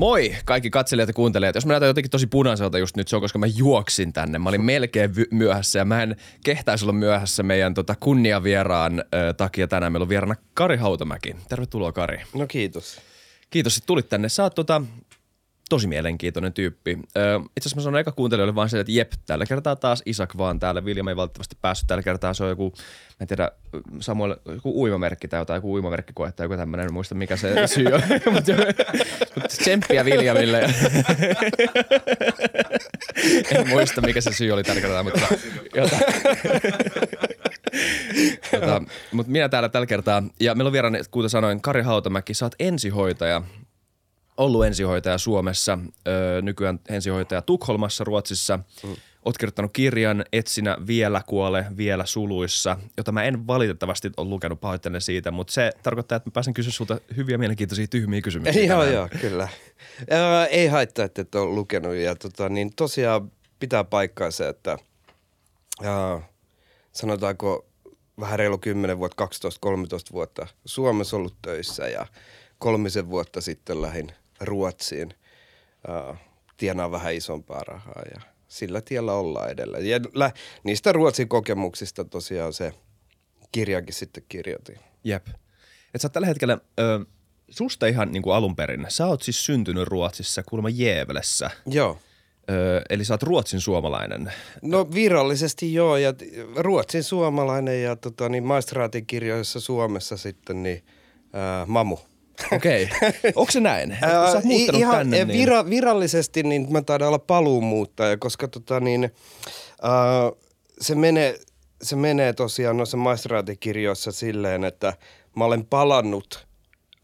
Moi kaikki katselijat ja kuuntelijat. Jos mä näytän jotenkin tosi punaiselta just nyt, se on koska mä juoksin tänne. Mä olin melkein vy- myöhässä ja mä en kehtäisi olla myöhässä meidän tota, kunniavieraan ö, takia tänään. Meillä on vieraana Kari Hautamäki. Tervetuloa Kari. No kiitos. Kiitos, että tulit tänne. Sä oot tota, tosi mielenkiintoinen tyyppi. Itse asiassa mä sanon eka kuuntelijoille vaan se, että jep, tällä kertaa taas Isak vaan täällä. Viljam ei valitettavasti päässyt. Tällä kertaa se on joku, mä en tiedä, Samuel, joku uimamerkki tai jotain, joku uimamerkkikoe tai joku tämmöinen, en muista mikä se syy on. Mutta mut tsemppiä Viljamille. en muista mikä se syy oli tällä kertaa, mutta jota, tota, mutta minä täällä tällä kertaa. Ja meillä on vieraana, kuten sanoin, Kari Hautamäki, sä oot ensihoitaja ollut ensihoitaja Suomessa, öö, nykyään ensihoitaja Tukholmassa, Ruotsissa. Mm. Oot kirjoittanut kirjan Etsinä vielä kuole, vielä suluissa, jota mä en valitettavasti ole lukenut, pahoittelen siitä, mutta se tarkoittaa, että mä pääsen kysyä sulta hyviä mielenkiintoisia tyhmiä kysymyksiä. Joo, joo, kyllä. Ää, ei haittaa, että et ole lukenut. Ja tota, niin tosiaan pitää paikkaa se, että ää, sanotaanko vähän reilu 10 vuotta, 12-13 vuotta Suomessa ollut töissä ja kolmisen vuotta sitten lähin Ruotsiin ää, tienaa vähän isompaa rahaa ja sillä tiellä ollaan edelleen. Ja lä- niistä Ruotsin kokemuksista tosiaan se kirjakin sitten kirjoitin. Jep. Et sä tällä hetkellä, ö, susta ihan niin kuin alun perin, sä oot siis syntynyt Ruotsissa, kuulemma Jeevelessä. Joo. Ö, eli sä oot Ruotsin suomalainen. No virallisesti joo, ja Ruotsin suomalainen ja tota, niin maistraatin kirjoissa Suomessa sitten niin ää, mamu. Okei. Onko se näin? Sä oot muuttanut ihan, tänne, eh, niin... vira, virallisesti niin mä taidan olla paluumuuttaja, koska tota, niin, ää, se, menee, se menee tosiaan noissa maistraatikirjoissa silleen, että mä olen palannut,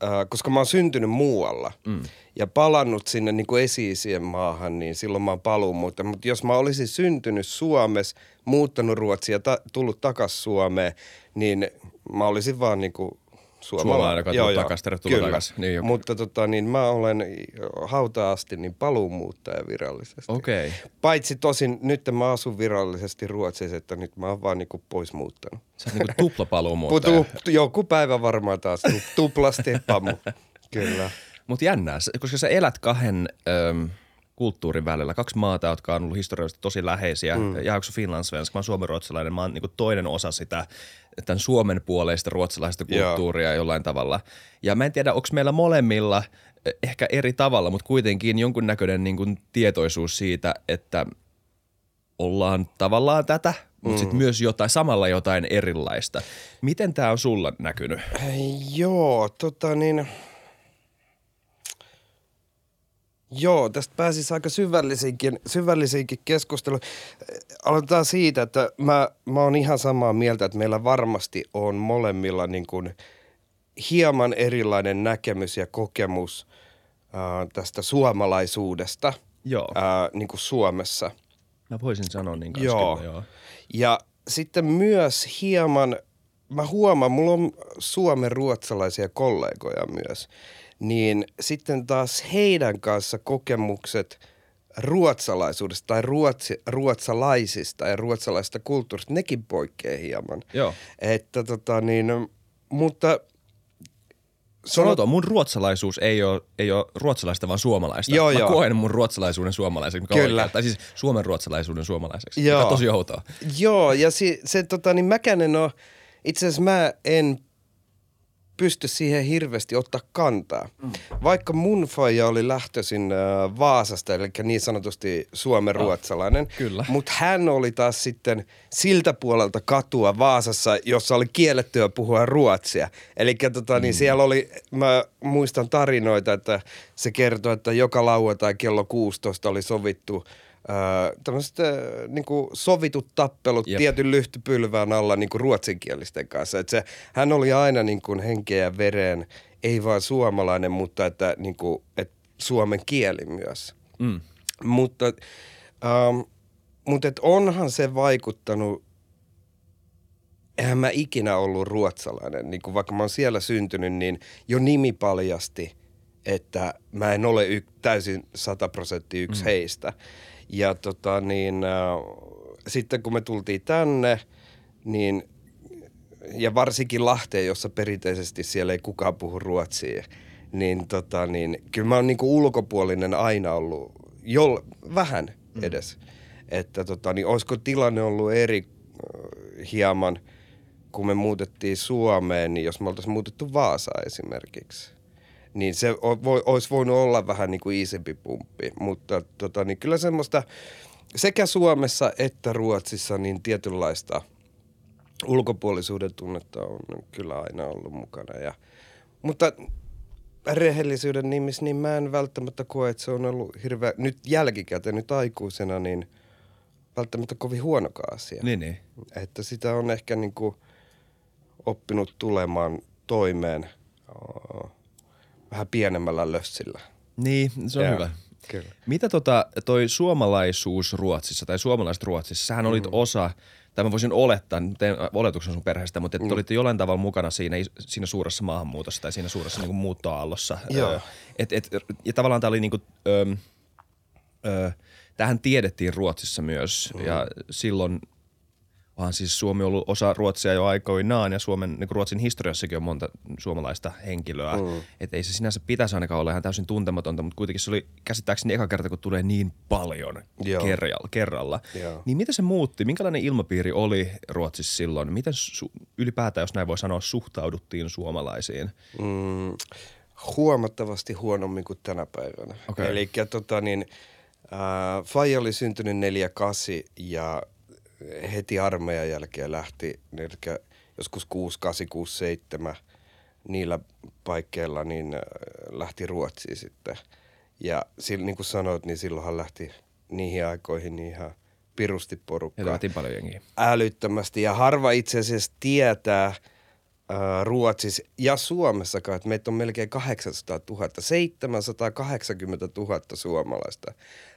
ää, koska mä oon syntynyt muualla mm. ja palannut sinne niin kuin esi-isien maahan, niin silloin mä oon paluumuuttaja. Mutta jos mä olisin syntynyt Suomessa, muuttanut Ruotsia ja ta- tullut takaisin Suomeen, niin mä olisin vaan niin kuin Suomalainen, joka tullut takaisin, tervetuloa Kyllä. takaisin. Niin joku. Mutta tota, niin mä olen hauta asti niin paluumuuttaja virallisesti. Okei. Okay. Paitsi tosin nyt mä asun virallisesti Ruotsissa, että nyt mä oon vaan niinku pois muuttanut. Sä oot niinku tuplapaluumuuttaja. Putu, joku päivä varmaan taas tu, tuplasti pamu. Kyllä. Mutta jännää, koska sä elät kahden öm, kulttuurin välillä, kaksi maata, jotka on ollut historiallisesti tosi läheisiä. Mm. Ja onko finlandssvensk, mä oon suomenruotsalainen, mä oon niinku toinen osa sitä tämän Suomen puoleista ruotsalaista Joo. kulttuuria jollain tavalla. Ja mä en tiedä, onko meillä molemmilla eh, ehkä eri tavalla, mutta kuitenkin jonkunnäköinen niinku tietoisuus siitä, että ollaan tavallaan tätä, mutta mm. sitten myös jotain, samalla jotain erilaista. Miten tämä on sulla näkynyt? Joo, tota niin... Joo, tästä pääsisi aika syvällisiinkin, syvällisiinkin keskusteluun. Aloitetaan siitä, että mä, mä oon ihan samaa mieltä, että meillä varmasti on molemmilla niin kuin hieman erilainen näkemys ja kokemus ää, tästä suomalaisuudesta Joo. ää, niin kuin Suomessa. Mä voisin sanoa niin kanssa Joo. kyllä, joo. Ja sitten myös hieman, mä huomaan, mulla on suomen ruotsalaisia kollegoja myös, niin sitten taas heidän kanssa kokemukset ruotsalaisuudesta tai ruotsi, ruotsalaisista ja ruotsalaisesta kulttuurista, nekin poikkeaa hieman. Joo. Että tota niin, mutta Sanotaan, mun ruotsalaisuus ei ole, ei ole ruotsalaista, vaan suomalaista. Joo, Mä joo. koen mun ruotsalaisuuden suomalaiseksi, mikä Kyllä. oikein. Tai siis suomen ruotsalaisuuden suomalaiseksi, Joo. mikä on tosi outoa. Joo, ja si, se tota, niin mäkään en ole, itse asiassa mä en pysty siihen hirveästi ottaa kantaa. Mm. Vaikka mun faija oli lähtöisin äh, Vaasasta, eli niin sanotusti Suomen ruotsalainen. kyllä. Mutta hän oli taas sitten siltä puolelta katua Vaasassa, jossa oli kiellettyä puhua ruotsia. Eli tota, niin siellä oli, mä muistan tarinoita, että se kertoi, että joka lauantai kello 16 oli sovittu Öö, tämmöiset öö, niinku sovitut tappelut Jep. Tietyn lyhtypylvään alla niinku ruotsinkielisten kanssa. Et se, hän oli aina niinku henkeä ja vereen, ei vaan suomalainen, mutta että niinku, et suomen kieli myös. Mm. Mutta, ähm, mutta et onhan se vaikuttanut, eihän mä ikinä ollut ruotsalainen. Niin kuin vaikka mä oon siellä syntynyt, niin jo nimi paljasti, että mä en ole y- täysin sata prosenttia yksi mm. heistä. Ja tota niin, äh, sitten kun me tultiin tänne, niin ja varsinkin Lahteen, jossa perinteisesti siellä ei kukaan puhu ruotsia, niin, tota, niin kyllä mä oon niinku ulkopuolinen aina ollut, jol, vähän edes. Mm. Että tota, niin olisiko tilanne ollut eri äh, hieman, kun me muutettiin Suomeen, niin jos me oltaisiin muutettu Vaasaan esimerkiksi, niin se o- voi, olisi voinut olla vähän niin kuin iisempi pumppi. Mutta tota, niin kyllä semmoista sekä Suomessa että Ruotsissa niin tietynlaista ulkopuolisuuden tunnetta on kyllä aina ollut mukana. Ja, mutta rehellisyyden nimissä, niin mä en välttämättä koe, että se on ollut hirveä, nyt jälkikäteen, nyt aikuisena, niin välttämättä kovin huonokaan asia. Niin, niin. Että sitä on ehkä niin kuin oppinut tulemaan toimeen vähän pienemmällä lössillä. Niin, se on Joo, hyvä. Kyllä. Mitä tota, toi suomalaisuus Ruotsissa tai suomalaiset Ruotsissa, sähän olit mm. osa, tai mä voisin olettaa, teen oletuksen sun perheestä, mutta että mm. olitte jollain tavalla mukana siinä, siinä suuressa maahanmuutossa tai siinä suuressa niin kuin muuttoaallossa. Joo. Öö, et, et, ja tavallaan tämä oli niin kuin, öö, öö, tähän tiedettiin Ruotsissa myös mm. ja silloin vaan siis Suomi on ollut osa Ruotsia jo aikoinaan ja Suomen, niin Ruotsin historiassakin on monta suomalaista henkilöä. Mm. Että ei se sinänsä pitäisi ainakaan olla ihan täysin tuntematonta, mutta kuitenkin se oli käsittääkseni eka kerta, kun tulee niin paljon Joo. kerralla. kerralla. Joo. Niin mitä se muutti? Minkälainen ilmapiiri oli Ruotsissa silloin? Miten su- ylipäätään, jos näin voi sanoa, suhtauduttiin suomalaisiin? Mm, huomattavasti huonommin kuin tänä päivänä. Okei. Eli tota niin, äh, Faija oli syntynyt 48 ja heti armeijan jälkeen lähti, eli joskus 6, 8, 6, 7 niillä paikkeilla, niin äh, lähti Ruotsiin sitten. Ja niin kuin sanoit, niin silloinhan lähti niihin aikoihin niin ihan pirusti Ja porukkaa lähtiin paljon jengiä. älyttömästi ja harva itse asiassa tietää äh, Ruotsissa ja Suomessakaan, että meitä on melkein 800 000, 780 000 suomalaista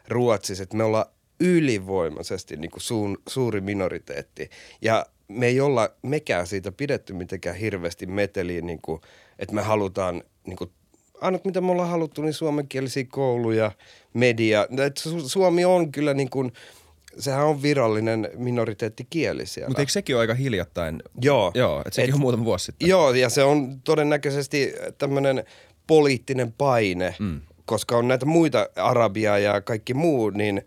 Ruotsissa, että me ollaan ylivoimaisesti niin kuin suun, suuri minoriteetti ja me ei olla mekään siitä pidetty mitenkään hirveästi meteliin, niin kuin, että me halutaan niin kuin, ainut mitä me ollaan haluttu, niin suomenkielisiä kouluja, media. Et Su- Suomi on kyllä niin kuin, sehän on virallinen minoriteettikieli siellä. Mutta eikö sekin ole aika hiljattain? Joo. Joo, että sekin Et- on muutama vuosi sitten. Joo, ja se on todennäköisesti tämmöinen poliittinen paine, mm. koska on näitä muita Arabia ja kaikki muu, niin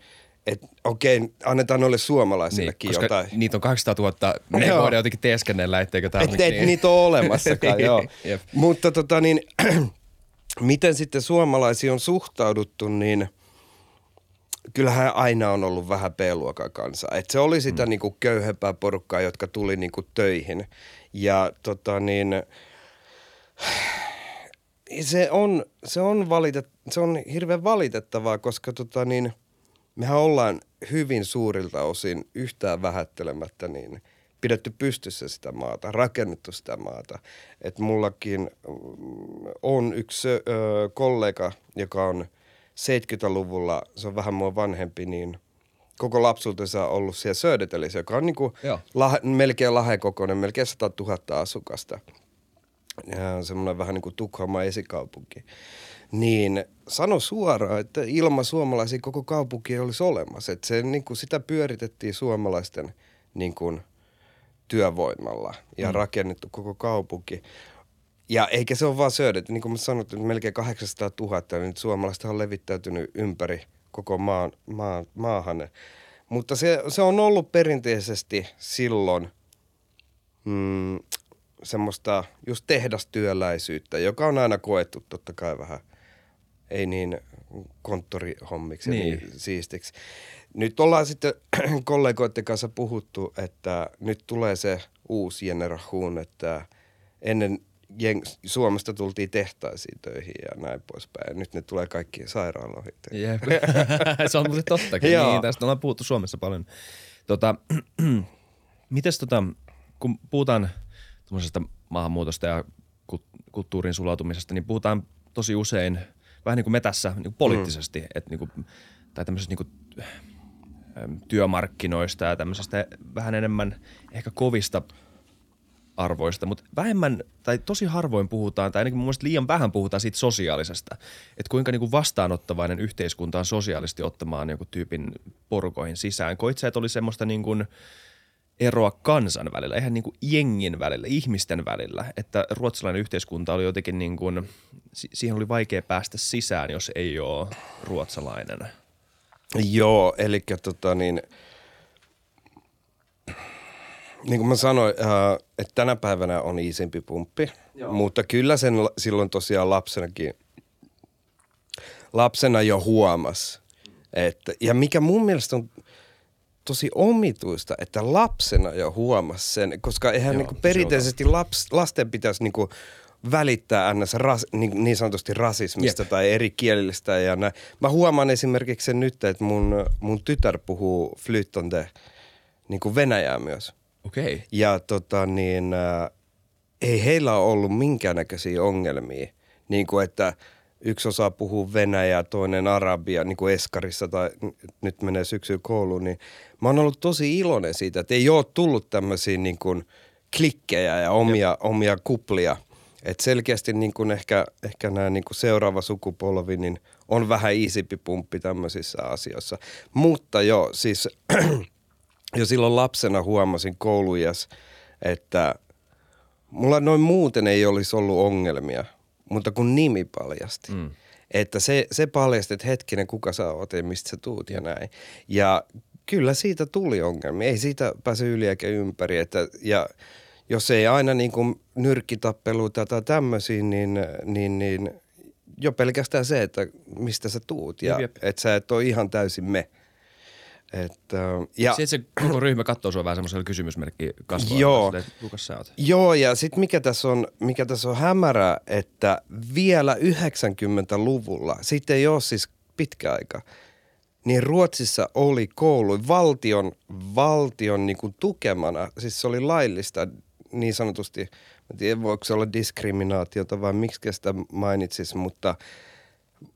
että okei, annetaan noille Niin, suomalaisillekin koska jotain. niitä on 800 000, me ei Joo. voida jotenkin teeskennellä, etteikö tämä Et, et niitä ole olemassakaan, joo. Jep. Mutta tota niin, miten sitten suomalaisiin on suhtauduttu, niin kyllähän aina on ollut vähän B-luokan kanssa. Et se oli sitä mm. niinku köyhempää porukkaa, jotka tuli niinku töihin. Ja tota niin, se on, se on, valitet, se on hirveän valitettavaa, koska tota niin, mehän ollaan hyvin suurilta osin yhtään vähättelemättä niin pidetty pystyssä sitä maata, rakennettu sitä maata. Et mullakin mm, on yksi ö, kollega, joka on 70-luvulla, se on vähän mua vanhempi, niin koko lapsuutensa ollut siellä Södertällissä, joka on niinku lahe, melkein lahekokoinen, melkein 100 000 asukasta. Ja semmoinen vähän niin kuin Tukholman esikaupunki. Niin sano suoraan, että ilman suomalaisia koko kaupunki ei olisi olemassa. Että se, niin kuin sitä pyöritettiin suomalaisten niin kuin, työvoimalla ja mm. rakennettu koko kaupunki. Ja eikä se ole vaan söödet, niin kuin mä sanoin, että melkein 800 000, niin nyt suomalaiset on levittäytynyt ympäri koko maan, maan, maahan. Mutta se, se on ollut perinteisesti silloin mm, semmoista just tehdastyöläisyyttä, joka on aina koettu totta kai vähän, ei niin konttorihommiksi niin. Niin. niin siistiksi. Nyt ollaan sitten kollegoiden kanssa puhuttu, että nyt tulee se uusi generation, että ennen jeng- Suomesta tultiin tehtaisiin töihin ja näin poispäin. Nyt ne tulee kaikki sairaaloihin. Jep. se on muuten tottakin. Niin, tästä ollaan puhuttu Suomessa paljon. Tota, mites tota, kun puhutaan tuommoisesta maahanmuutosta ja ku- kulttuurin sulautumisesta, niin puhutaan tosi usein vähän niin kuin me tässä niin kuin poliittisesti, mm. et niin kuin, tai tämmöisestä niin kuin, työmarkkinoista ja tämmöisestä vähän enemmän ehkä kovista arvoista, mutta vähemmän tai tosi harvoin puhutaan, tai ainakin mun mielestä liian vähän puhutaan siitä sosiaalisesta, että kuinka niin kuin vastaanottavainen yhteiskunta on sosiaalisesti ottamaan joku tyypin porukoihin sisään. Koit sä, että oli semmoista niin kuin, eroa kansan välillä, ihan niin kuin jengin välillä, ihmisten välillä. Että ruotsalainen yhteiskunta oli jotenkin niin kuin, siihen oli vaikea päästä sisään, jos ei ole ruotsalainen. Joo, eli tota niin, niin kuin mä sanoin, äh, että tänä päivänä on iisimpi pumppi, Joo. mutta kyllä sen silloin tosiaan lapsenakin, lapsena jo huomas. Että, ja mikä mun mielestä on tosi omituista, että lapsena jo huomas sen, koska eihän Joo, niin perinteisesti laps, lasten pitäisi niin kuin välittää ns. Ras, niin, niin sanotusti rasismista Jep. tai eri kielistä ja näin. Mä huomaan esimerkiksi sen nyt, että mun, mun tytär puhuu flyttonte niin kuin Venäjää myös. Okei. Okay. Ja tota niin, äh, ei heillä ole ollut minkäännäköisiä ongelmia. Niin kuin että yksi osaa puhua venäjää, toinen arabia, niin kuin Eskarissa tai nyt menee syksyyn kouluun, niin mä oon ollut tosi iloinen siitä, että ei ole tullut tämmöisiä niin kuin klikkejä ja omia, omia kuplia. Että selkeästi niin kuin ehkä, ehkä nämä niin kuin seuraava sukupolvi niin on vähän iisimpi pumppi tämmöisissä asioissa. Mutta joo, siis jo silloin lapsena huomasin koulujas, että mulla noin muuten ei olisi ollut ongelmia, mutta kun nimi paljasti. Mm. Että se, se paljasti, että hetkinen, kuka sä oot ja mistä sä tuut ja näin. Ja kyllä siitä tuli ongelmia. Ei siitä pääse yli eikä ympäri. Että, ja jos ei aina niin kuin nyrkkitappeluita tai tämmöisiä, niin, niin, niin jo pelkästään se, että mistä sä tuut ja että sä et ole ihan täysin me – että, ja, sitten se koko ryhmä katsoo sua vähän semmoisella kysymysmerkki kasvoilla. Joo. kuka sä oot? Joo, ja sitten mikä tässä on, mikä tässä on hämärä, että vielä 90-luvulla, sitten ei ole siis pitkä aika, niin Ruotsissa oli koulu valtion, valtion niin kuin tukemana, siis se oli laillista niin sanotusti, en tiedä voiko se olla diskriminaatiota vai miksi sitä mainitsis, mutta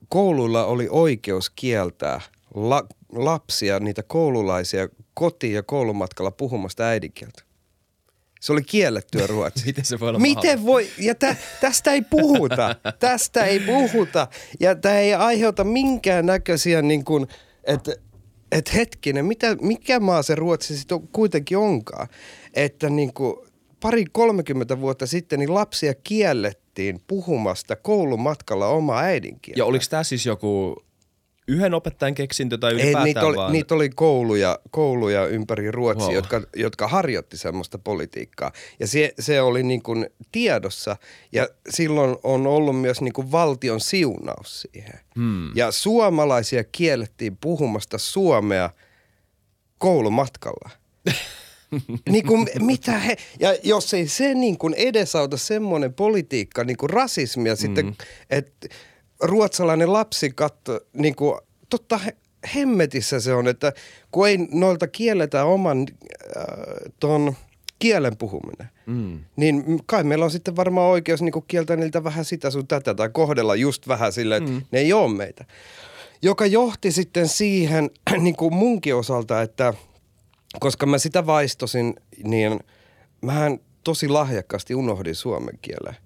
kouluilla oli oikeus kieltää la, lapsia, niitä koululaisia koti- ja koulumatkalla puhumasta äidinkieltä. Se oli kiellettyä ruotsi. Miten se voi olla Miten voi? Ja tä, tästä ei puhuta. tästä ei puhuta. Ja tämä ei aiheuta minkään näköisiä niin kuin, että et hetkinen, mitä, mikä maa se Ruotsi sitten on, kuitenkin onkaan. Että niin kuin pari 30 vuotta sitten niin lapsia kiellettiin puhumasta koulumatkalla omaa äidinkieltä. Ja oliko tämä siis joku yhden opettajan keksintö tai ylipäätään Ei, niitä oli, vaan? niitä oli kouluja, kouluja ympäri Ruotsia, wow. jotka, jotka harjoitti semmoista politiikkaa. Ja se, se oli niin kuin tiedossa ja silloin on ollut myös niin kuin valtion siunaus siihen. Hmm. Ja suomalaisia kiellettiin puhumasta suomea koulumatkalla. niin kuin, mitä he, ja jos ei se niin kuin edesauta semmoinen politiikka, niin kuin rasismia mm. sitten, että ruotsalainen lapsi katso, niin kuin, totta hemmetissä se on, että kun ei noilta kielletä oman äh, ton kielen puhuminen, mm. niin kai meillä on sitten varmaan oikeus niin kuin kieltää niiltä vähän sitä sun tätä tai kohdella just vähän silleen, että mm. ne ei ole meitä. Joka johti sitten siihen niin kuin munkin osalta, että koska mä sitä vaistosin, niin mähän tosi lahjakkaasti unohdin suomen kielen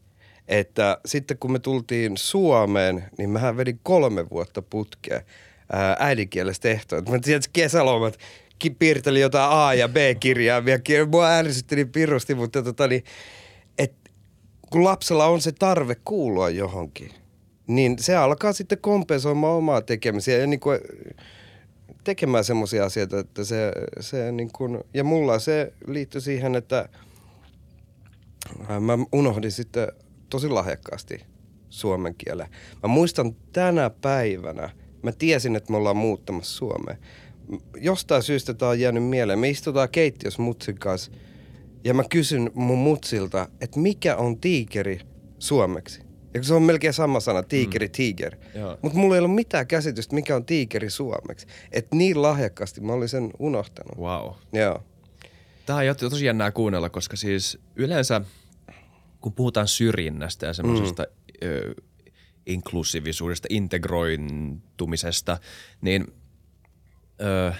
että sitten kun me tultiin Suomeen, niin mähän vedin kolme vuotta putkea äidinkielestä ehtoja. Mä tiedän, kesälomat piirtelin jotain A- ja B-kirjaimia. Mua ärsytti niin pirusti, mutta tota niin, et, kun lapsella on se tarve kuulua johonkin, niin se alkaa sitten kompensoimaan omaa tekemisiä ja niin kuin tekemään semmoisia asioita, että se, se niin kuin, ja mulla se liittyi siihen, että mä unohdin sitten tosi lahjakkaasti suomen kielen. Mä muistan tänä päivänä, mä tiesin, että me ollaan muuttamassa Suomeen. Jostain syystä tää on jäänyt mieleen. Me istutaan keittiössä mutsin kanssa ja mä kysyn mun mutsilta, että mikä on tiikeri suomeksi. Ja se on melkein sama sana, tiikeri, mm. tiger. Mutta mulla ei ollut mitään käsitystä, mikä on tiikeri suomeksi. Että niin lahjakkaasti mä olin sen unohtanut. Wow. Joo. Tämä on tosi jännää kuunnella, koska siis yleensä – kun puhutaan syrjinnästä ja semmoisesta mm. ö, inklusiivisuudesta, integrointumisesta, niin ö,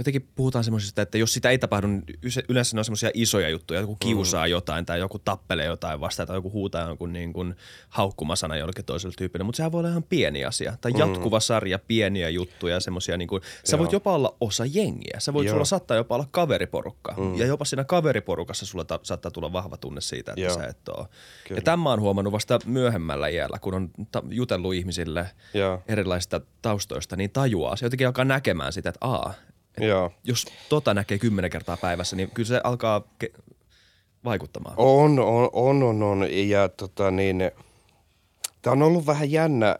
jotenkin puhutaan semmoisista, että jos sitä ei tapahdu, niin yleensä ne on semmoisia isoja juttuja. Joku kiusaa mm. jotain tai joku tappelee jotain vastaan tai joku huutaa jonkun niin kuin haukkumasana jollekin toiselle tyypille. Mutta sehän voi olla ihan pieni asia. Tai jatkuva sarja pieniä juttuja, semmoisia niin kuin, sä voit jopa olla osa jengiä. Sä voit, Joo. sulla saattaa jopa olla kaveriporukka. Mm. Ja jopa siinä kaveriporukassa sulla ta- saattaa tulla vahva tunne siitä, että Joo. sä et. Kyllä. Ja tämän mä oon huomannut vasta myöhemmällä iällä, kun on ta- jutellut ihmisille Joo. erilaisista taustoista, niin tajuaa. Se jotenkin alkaa näkemään sitä, että aa, Joo. jos tota näkee kymmenen kertaa päivässä, niin kyllä se alkaa ke- vaikuttamaan. On, on, on, on, on. Ja tota niin, tämä on ollut vähän jännä.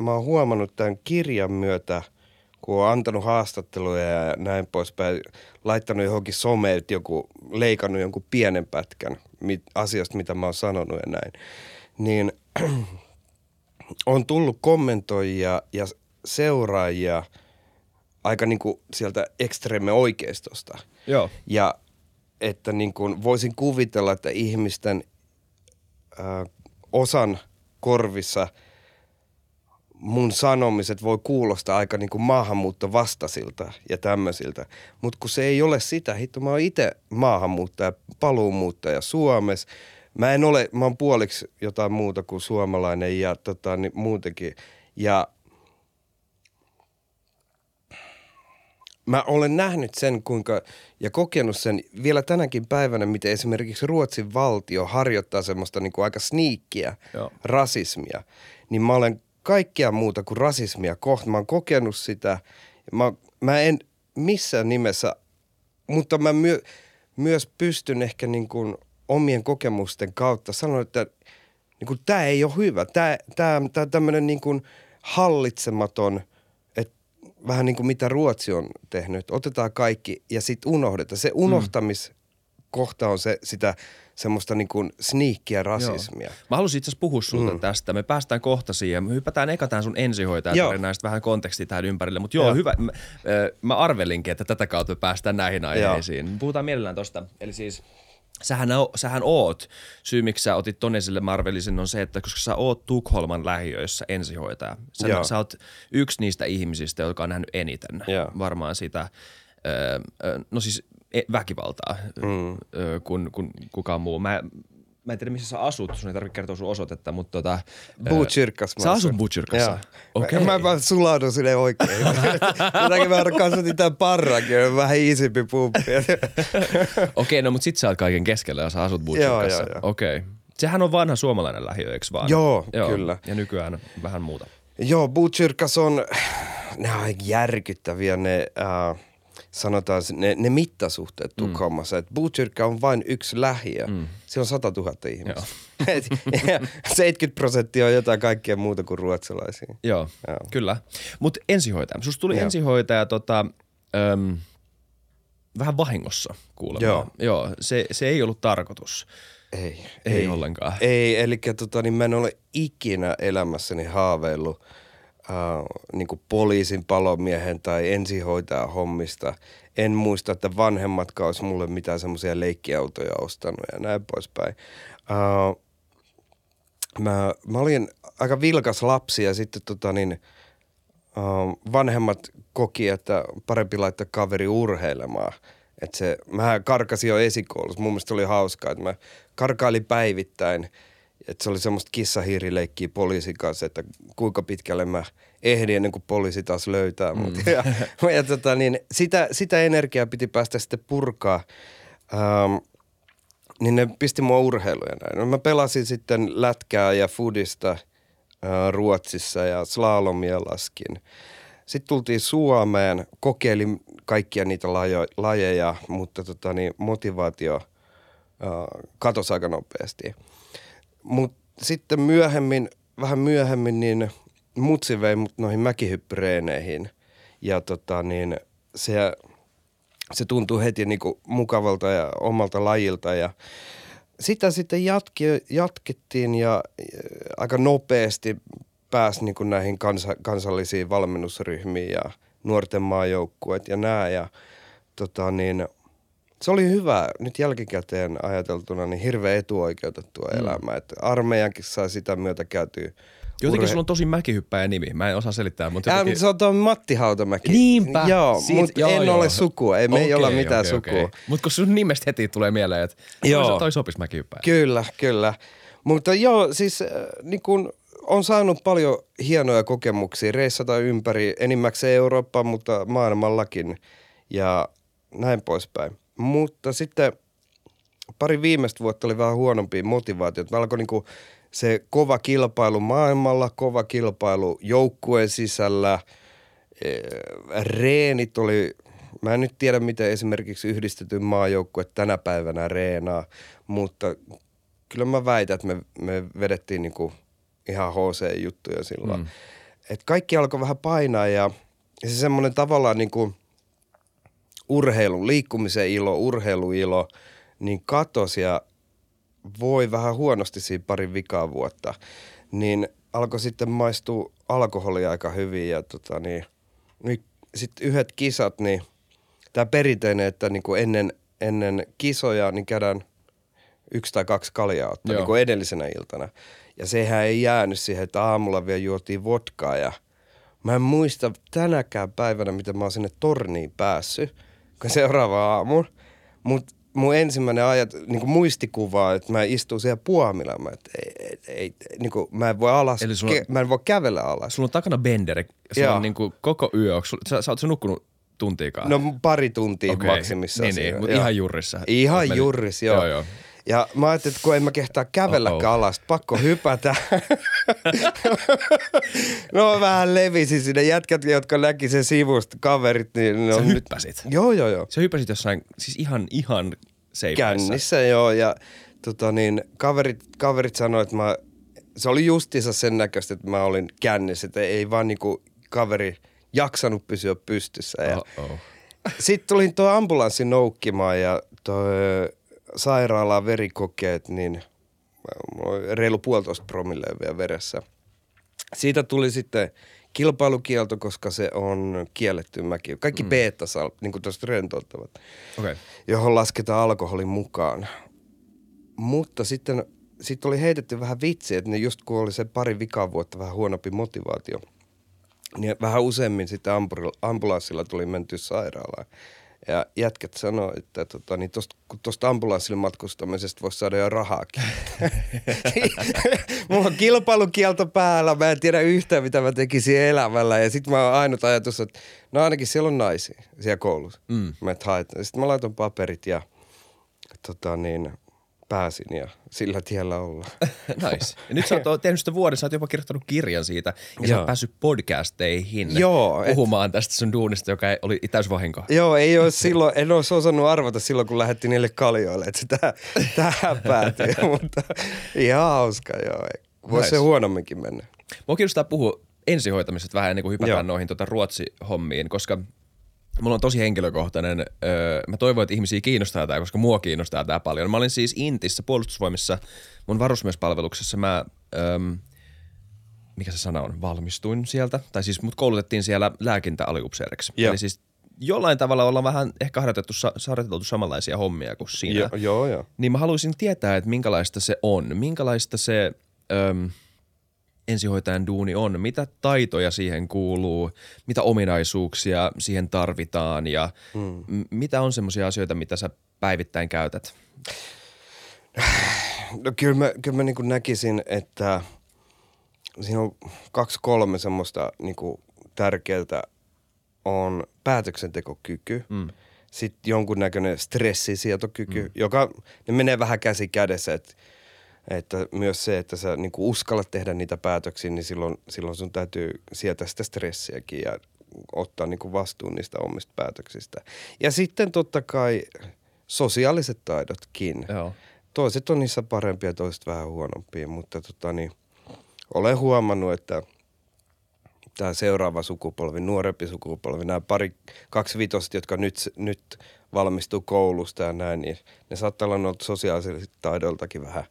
Mä oon huomannut tämän kirjan myötä, kun on antanut haastatteluja ja näin poispäin, laittanut johonkin someen että joku, leikannut jonkun pienen pätkän mit, asiasta, mitä mä oon sanonut ja näin. Niin on tullut kommentoijia ja seuraajia aika niin kuin sieltä ekstreemme oikeistosta. Joo. Ja että niin kuin voisin kuvitella, että ihmisten ö, osan korvissa mun sanomiset voi kuulostaa aika niin kuin maahanmuuttovastaisilta ja tämmöisiltä. Mutta kun se ei ole sitä, hitto mä oon itse maahanmuuttaja, paluumuuttaja Suomessa. Mä en ole, mä oon puoliksi jotain muuta kuin suomalainen ja tota, niin muutenkin. Ja mä olen nähnyt sen kuinka ja kokenut sen vielä tänäkin päivänä, miten esimerkiksi Ruotsin valtio harjoittaa semmoista niin kuin aika sniikkiä Joo. rasismia. Niin mä olen kaikkea muuta kuin rasismia kohta. Mä oon kokenut sitä. Mä, mä en missään nimessä, mutta mä myö, myös pystyn ehkä niin kuin omien kokemusten kautta sanoa, että niin kuin tämä ei ole hyvä. Tämä, tämä, tämä tämmöinen niin kuin hallitsematon, vähän niin kuin mitä Ruotsi on tehnyt. Otetaan kaikki ja sitten unohdetaan. Se unohtamiskohta on se, sitä semmoista niin kuin sniikkiä rasismia. Joo. Mä halusin itse asiassa puhua sulta mm. tästä. Me päästään kohta siihen. Me hypätään eka tähän sun ensihoitajatarinasta vähän kontekstia tähän ympärille. Mutta joo, Joo. hyvä. Mä, mä arvelinkin, että tätä kautta me päästään näihin aiheisiin. Puhutaan mielellään tosta. Eli siis sähän, o, sähän oot, syy miksi sä otit ton esille Marvelisen on se, että koska sä oot Tukholman lähiöissä ensihoitaja. Sä, Joo. sä oot yksi niistä ihmisistä, jotka on nähnyt eniten Joo. varmaan sitä, ö, ö, no siis e- väkivaltaa, mm. kun, kun kukaan muu. Mä, mä en tiedä, missä sä asut, sun ei tarvitse kertoa sun osoitetta, mutta tota... ö, Butchyrkas. Sä asut Butchyrkassa? Joo. Okei. Mä, mä sulaudun sinne oikein. Jotakin mä kasvatin tämän parrankin, vähän iisimpi pumppi. Okei, no mutta sit sä oot kaiken keskellä ja sä asut Butchyrkassa. joo, joo. Okei. Sehän on vanha suomalainen lähiö, eikö vaan? Joo, kyllä. Ja nykyään vähän muuta. Joo, Butchyrkas on, ne on järkyttäviä ne, äh, sanotaan ne, ne mittasuhteet Tukholmassa. Mm. Butchyrka on vain yksi lähiö. Mm. Se on 100 000 ihmistä. Et- ja 70 prosenttia on jotain kaikkea muuta kuin ruotsalaisia. Joo, Joo. kyllä. Mutta ensihoitaja. Susta tuli Joo. ensihoitaja tota, öm, vähän vahingossa kuulemma. Joo. Joo se, se ei ollut tarkoitus. Ei, Ei ollenkaan. Ei, eli tota, niin mä en ole ikinä elämässäni haaveillut äh, niin poliisin, palomiehen tai ensihoitajan hommista. En muista, että vanhemmatkaan olisi mulle mitään semmoisia leikkiautoja ostanut ja näin poispäin. Äh, mä, mä olin aika vilkas lapsi ja sitten tota niin, äh, vanhemmat koki, että parempi laittaa kaveri urheilemaan. Et se, mä karkasin jo esikoulussa. Mun mielestä oli hauskaa, että mä karkailin päivittäin. Että se oli semmoista kissahiirileikkiä poliisin kanssa, että kuinka pitkälle mä ehdin ennen kuin poliisi taas löytää mut. Mm. Ja, ja tota, niin, sitä, sitä energiaa piti päästä sitten purkaa. Ähm, niin ne pisti mua urheiluja näin. No mä pelasin sitten lätkää ja foodista äh, Ruotsissa ja slalomia laskin. Sitten tultiin Suomeen, kokeilin kaikkia niitä lajo, lajeja, mutta tota, niin, motivaatio äh, katosi aika nopeasti. Mutta sitten myöhemmin, vähän myöhemmin, niin mutsi vei mut noihin mäkihyppyreeneihin. Ja tota, niin, se, se tuntui heti niinku mukavalta ja omalta lajilta ja sitä sitten jatki, jatkettiin ja äh, aika nopeasti pääsi niin kuin näihin kansa, kansallisiin valmennusryhmiin ja nuorten maajoukkueet ja nää. Ja, tota, niin, se oli hyvä nyt jälkikäteen ajateltuna, niin hirveän etuoikeutettua mm. elämää. Että armeijankin sai sitä myötä käytyä Jotenkin sulla on tosi mäkihyppäjä nimi. Mä en osaa selittää, mutta jotenkin... se on tuo Matti Hautamäki. Niinpä. Joo, Siitä- mutta joo, en joo. ole sukua. Ei, me ei olla mitään sukua. Mutta kun sun nimestä heti tulee mieleen, että Joo. toi, sopisi mäkihyppääjä. Kyllä, kyllä. Mutta joo, siis äh, niin kun on saanut paljon hienoja kokemuksia reissata ympäri enimmäkseen Eurooppaa, mutta maailmallakin ja näin poispäin. Mutta sitten pari viimeistä vuotta oli vähän huonompia motivaatiot. Mä alkoi niinku se kova kilpailu maailmalla, kova kilpailu joukkueen sisällä, reenit oli, mä en nyt tiedä miten esimerkiksi yhdistetyn maajoukkue tänä päivänä reenaa, mutta kyllä mä väitän, että me, me vedettiin niinku ihan HC-juttuja silloin. Mm. Et kaikki alkoi vähän painaa ja, ja se semmoinen tavallaan niinku urheilun, liikkumisen ilo, urheiluilo, niin katosi ja voi vähän huonosti siinä parin vikaa vuotta, niin alkoi sitten maistua alkoholia aika hyvin ja tota niin, niin sitten yhdet kisat, niin tämä perinteinen, että niinku ennen, ennen kisoja niin käydään yksi tai kaksi kaljaa ottaa Joo. niinku edellisenä iltana. Ja sehän ei jäänyt siihen, että aamulla vielä juotiin vodkaa ja mä en muista tänäkään päivänä, miten mä oon sinne torniin päässyt, kun seuraava aamu. Mutta mun ensimmäinen ajat, niin kuin muistikuva, että mä istun siellä puomilla, mä, että ei, ei, niin kuin, mä en voi alas, Eli sulla- ke, mä en voi kävellä alas. Sulla on takana benderi. Sulla Joo. on niinku koko yö. Onko sulla- Sä, sä oot sä nukkunut tuntiikaan? No pari tuntia okay. maksimissaan. Niin, niin, mutta ihan jurrissa. Ihan Oot mennyt- jurris, joo. Joo, joo. Ja mä ajattelin, että kun en mä kehtaa kävelläkään alas, pakko hypätä. no vähän levisi sinne jätkät, jotka näki sen sivusta, kaverit. Niin ne Sä on nyt- hyppäsit? Joo, joo, joo. Sä hyppäsit jossain, siis ihan, ihan seipäissä. Kännissä joo ja tota niin, kaverit, kaverit sanoi, että mä, se oli justiinsa sen näköistä, että mä olin kännissä, että ei vaan niinku kaveri jaksanut pysyä pystyssä. Ja Oh-oh. sitten tulin tuo ambulanssi noukkimaan ja tuo sairaalaan verikokeet, niin reilu puolitoista promille vielä veressä. Siitä tuli sitten kilpailukielto, koska se on kielletty mäki. Kaikki mm. beta niin kuin tuosta rentouttavat. Okay. johon lasketaan alkoholin mukaan. Mutta sitten sit oli heitetty vähän vitsi, että ne just kun oli se pari vikaa vuotta vähän huonompi motivaatio, niin vähän useammin sitten ambul- ambulanssilla tuli menty sairaalaan. Ja jätkät sanoi, että tota, niin tosta, kun tuosta ambulanssilla matkustamisesta voisi saada jo rahaakin. Mulla on kilpailukielto päällä, mä en tiedä yhtään mitä mä tekisin elämällä. Ja sitten mä oon ainut ajatus, että no ainakin siellä on naisia siellä koulussa. Mm. Mä et haet. Sitten mä laitoin paperit ja tota niin, pääsin ja sillä tiellä ollaan. Nice. Ja nyt sä oot tehnyt sitä vuoden, sä oot jopa kirjoittanut kirjan siitä, ja sä Joo. oot päässyt podcasteihin Joo, et- puhumaan tästä sun duunista, joka ei- oli täysvahinko. Joo, ei ole silloin, en olisi osannut arvata silloin, kun lähdettiin niille kaljoille, että se tähän, tähän päätyi, mutta ihan hauska, joo. Voisi Nice. se huonomminkin mennä. Mua kiinnostaa puhua ensihoitamisesta vähän ennen kuin hypätään Joo. noihin tota Ruotsi-hommiin, koska mulla on tosi henkilökohtainen, öö, mä toivon, että ihmisiä kiinnostaa tämä, koska mua kiinnostaa tämä paljon. Mä olin siis Intissä puolustusvoimissa, mun varusmiespalveluksessa mä, öö, mikä se sana on, valmistuin sieltä, tai siis mut koulutettiin siellä lääkintäaliupseeriksi. Joo. Eli siis jollain tavalla ollaan vähän ehkä harjoitettu, harjoiteltu samanlaisia hommia kuin siinä. Jo, joo, joo. Niin mä haluaisin tietää, että minkälaista se on, minkälaista se öm, ensihoitajan duuni on, mitä taitoja siihen kuuluu, mitä ominaisuuksia siihen tarvitaan ja hmm. m- mitä on semmoisia asioita, mitä sä päivittäin käytät? No kyllä mä, kyllä mä niin kuin näkisin, että siinä on kaksi kolme semmoista niin kuin tärkeää on päätöksentekokyky, mm. sitten jonkunnäköinen stressisietokyky, mm. joka ne menee vähän käsi kädessä, että, että myös se, että sä niin kuin uskallat tehdä niitä päätöksiä, niin silloin, silloin sun täytyy sietää sitä stressiäkin ja ottaa niin kuin vastuun niistä omista päätöksistä. Ja sitten totta kai sosiaaliset taidotkin Joo. toiset on niissä parempia, toiset vähän huonompia, mutta tota, niin, olen huomannut, että tämä seuraava sukupolvi, nuorempi sukupolvi, nämä pari, kaksi vitoset, jotka nyt, nyt valmistuu koulusta ja näin, niin ne saattaa olla noilta sosiaalisilta taidoiltakin vähän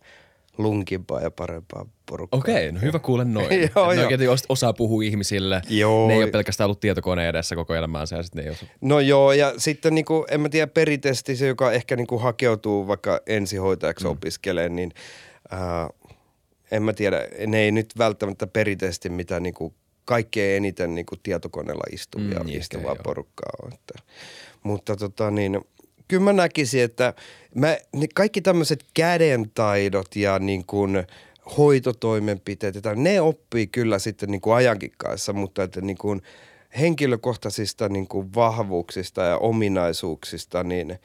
lunkimpaa ja parempaa porukkaa. Okei, no hyvä kuulla noin. Joo, ne joo. osaa puhua ihmisille. Joo. Ne ei ole pelkästään ollut tietokoneen edessä koko elämäänsä ja sitten ne ei osaa. No joo, ja sitten niinku, en mä tiedä, perinteisesti se, joka ehkä niinku hakeutuu vaikka ensihoitajaksi mm. opiskelee, niin ää, en mä tiedä, ne ei nyt välttämättä perinteisesti mitä niin kuin kaikkein eniten niin kuin tietokoneella istuvia, Mm, niin istuvaa ehkä, joo. porukkaa on. Että, mutta tota niin, kyllä mä näkisin, että mä, ne kaikki tämmöiset kädentaidot ja niin kuin hoitotoimenpiteet, ja tä- ne oppii kyllä sitten niin kuin ajankin kanssa, mutta että niin kuin henkilökohtaisista niin kuin vahvuuksista ja ominaisuuksista, niin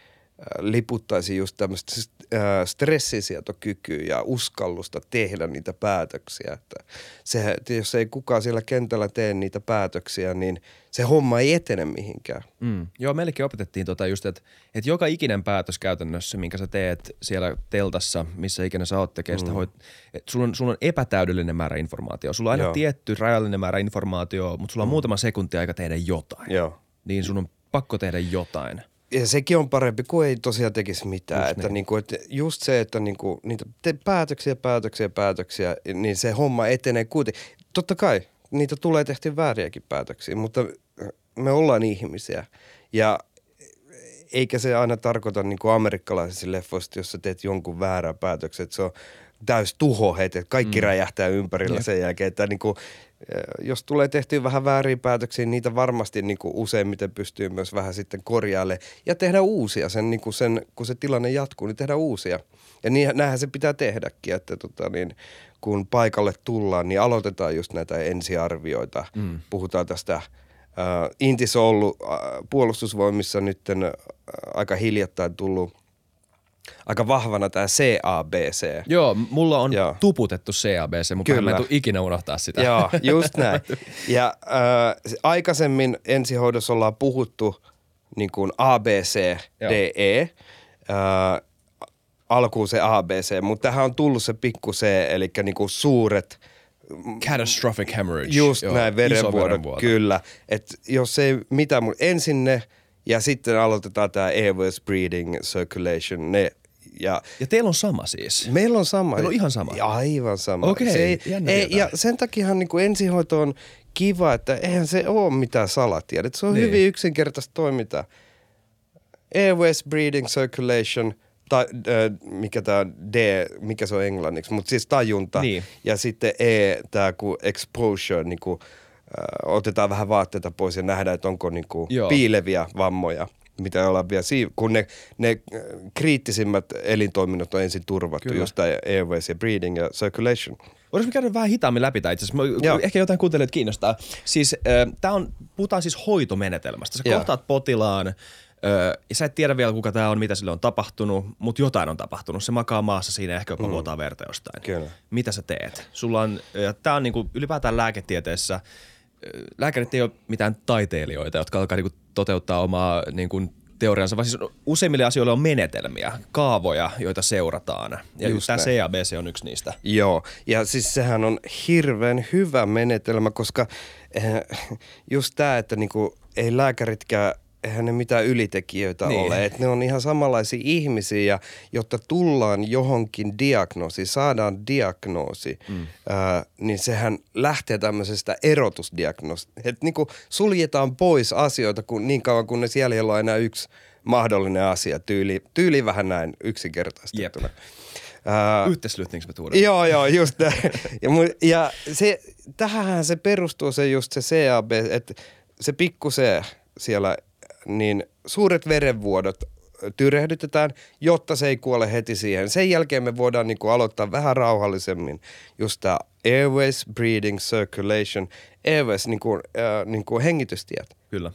liputtaisi just tämmöistä äh, stressisietokykyä ja uskallusta tehdä niitä päätöksiä. Että se, että jos ei kukaan siellä kentällä tee niitä päätöksiä, niin se homma ei etene mihinkään. Mm. Joo, meillekin opetettiin tota just, että, että joka ikinen päätös käytännössä, minkä sä teet siellä teltassa, missä ikinä sä oot tekee sitä, hoit, että sulla on, sulla on epätäydellinen määrä informaatiota. Sulla on aina Joo. tietty rajallinen määrä informaatiota, mutta sulla on muutama sekunti aika tehdä jotain. Joo. Niin sun on pakko tehdä jotain. Ja sekin on parempi, kuin ei tosiaan tekisi mitään. Just että, niin. niinku, että just se, että niinku, niitä te päätöksiä, päätöksiä, päätöksiä, niin se homma etenee kuitenkin. Totta kai niitä tulee tehty vääriäkin päätöksiä, mutta me ollaan ihmisiä. Ja eikä se aina tarkoita niin kuin amerikkalaisissa leffoissa, jos sä teet jonkun väärän päätöksen, että se on täys tuho heti, että kaikki mm. räjähtää ympärillä Jep. sen jälkeen. Että niin kuin, jos tulee tehtyä vähän vääriä päätöksiä, niin niitä varmasti niin kuin useimmiten pystyy myös vähän sitten korjailemaan ja tehdä uusia sen, niin kuin sen, kun se tilanne jatkuu, niin tehdä uusia. Ja niin, näinhän se pitää tehdäkin, että tota niin, kun paikalle tullaan, niin aloitetaan just näitä ensiarvioita. Mm. Puhutaan tästä Uh, Intis on ollut uh, puolustusvoimissa nyt uh, aika hiljattain tullut aika vahvana tämä CABC. Joo, mulla on Joo. tuputettu CABC, mutta mä en tule ikinä unohtaa sitä. Joo, just näin. Ja uh, aikaisemmin ensihoidossa ollaan puhuttu niin kuin ABC, Joo. DE, uh, alkuun se ABC, mutta tähän on tullut se pikku C, eli niin kuin suuret Catastrophic hemorrhage. Just Joo, näin, verenvuodot, verenvuoto. kyllä. Et jos ei mitään muuta, ensin ne ja sitten aloitetaan tämä airways breathing circulation, ne ja Ja teillä on sama siis. Meillä on sama. Meillä on ihan sama? Ja aivan sama. Okei, se ei, ei. Ja sen takiahan niin kuin ensihoito on kiva, että eihän se ole mitään salatiedet. Se on Niin. hyvin yksinkertaista toimintaa. Airways, breathing, circulation, ta, äh, mikä tämä D, mikä se on englanniksi, mutta siis tajunta. Niin. Ja sitten E, tämä exposure, niin kuin, otetaan vähän vaatteita pois ja nähdään, että onko niin kuin Joo. piileviä vammoja, mitä ollaan vielä siinä, kun ne, ne kriittisimmät elintoiminnot on ensin turvattu, Kyllä. just tämä airways ja breathing ja circulation. Voitaisiin me käydä vähän hitaammin läpi tämä itse asiassa. Ehkä jotain kuuntelijat kiinnostaa. Siis äh, tää on, puhutaan siis hoitomenetelmästä. Sä Joo. kohtaat potilaan, äh, ja sä et tiedä vielä kuka tämä on, mitä sille on tapahtunut, mutta jotain on tapahtunut. Se makaa maassa siinä ehkä jopa vuotaa verta jostain. Kyllä. Mitä sä teet? Sulla on, ja tää on niinku, ylipäätään lääketieteessä, lääkärit ei ole mitään taiteilijoita, jotka alkaa niinku toteuttaa omaa niinku, teoriansa, vaan siis useimmille asioille on menetelmiä, kaavoja, joita seurataan. Ja Just tämä. CABC on yksi niistä. Joo, ja siis sehän on hirveän hyvä menetelmä, koska eh, just tämä, että niinku, ei lääkäritkään, eihän ne mitään ylitekijöitä Niin. ole. Et ne on ihan samanlaisia ihmisiä, ja jotta tullaan johonkin diagnoosi, saadaan diagnoosi, mm. ää, niin sehän lähtee tämmöisestä erotusdiagnoosi. Että niinku suljetaan pois asioita kun, niin kauan, kunnes jäljellä on enää yksi mahdollinen asia, tyyli, tyyli vähän näin yksinkertaistettuna. Ää, Yhteislyttingsmetoden. Joo, joo, just näin. Ja, ja se, tähän se perustuu se just se CAB, että se pikku C siellä, niin suuret verenvuodot tyrehdytetään, jotta se ei kuole heti siihen. Sen jälkeen me voidaan niinku aloittaa vähän rauhallisemmin just tämä airways, breathing, circulation, airways, niinku, äh, niinku hengitystiet. Kyllä.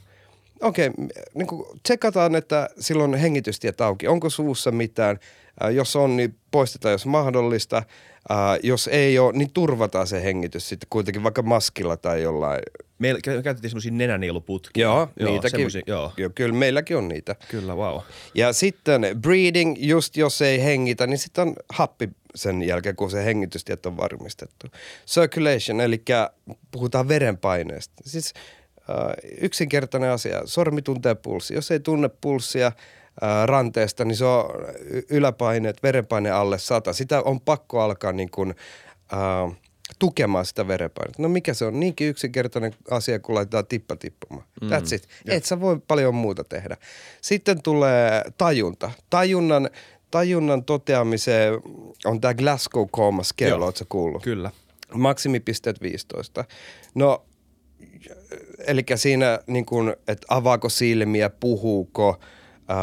Okei, okay, niin tsekataan, että silloin hengitystiet auki. Onko suussa mitään? Äh, jos on, niin poistetaan, jos mahdollista. Äh, jos ei ole, niin turvataan se hengitys sitten kuitenkin vaikka maskilla tai jollain. Meillä kä- käytettiin semmoisia nenänieluputkia. Joo, niitäkin. semmosia- Joo, Joo, kyllä meilläkin on niitä. kyllä, wow. Ja sitten breathing, just jos ei hengitä, niin sitten on happi sen jälkeen, kun se hengitystiet on varmistettu. Circulation, eli puhutaan verenpaineesta. Siis äh, yksinkertainen asia, sormi tuntee pulssi. Jos ei tunne pulssia ranteesta, niin se on yläpaineet, verenpaine alle 100. Sitä on pakko alkaa niin kuin, äh, tukemaan sitä verenpainetta. No mikä se on? Niinkin yksinkertainen asia, kun laitetaan tippa tippumaan. Mm. That's it. Et sä voi paljon muuta tehdä. Sitten tulee tajunta. Tajunnan tajunnan toteamiseen on tämä Glasgow Coma Scale, ootko kuullut? Kyllä. Maksimipisteet 15. No, eli siinä niin kuin, että avaako silmiä, puhuuko, ää,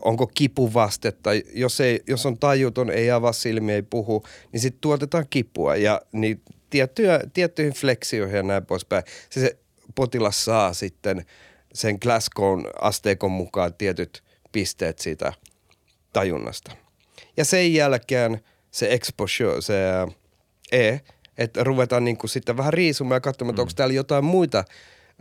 onko kipuvastetta. Jos, ei, jos on tajuton, ei avaa silmiä, ei puhu, niin sitten tuotetaan kipua ja niin tiettyjä, tiettyihin fleksioihin ja näin poispäin. Se, se potilas saa sitten sen Glasgown asteikon mukaan tietyt pisteet siitä tajunnasta. Ja sen jälkeen se exposure, se ää, E, että ruvetaan niinku sitten vähän riisumaan ja katsomaan, että onko täällä jotain muita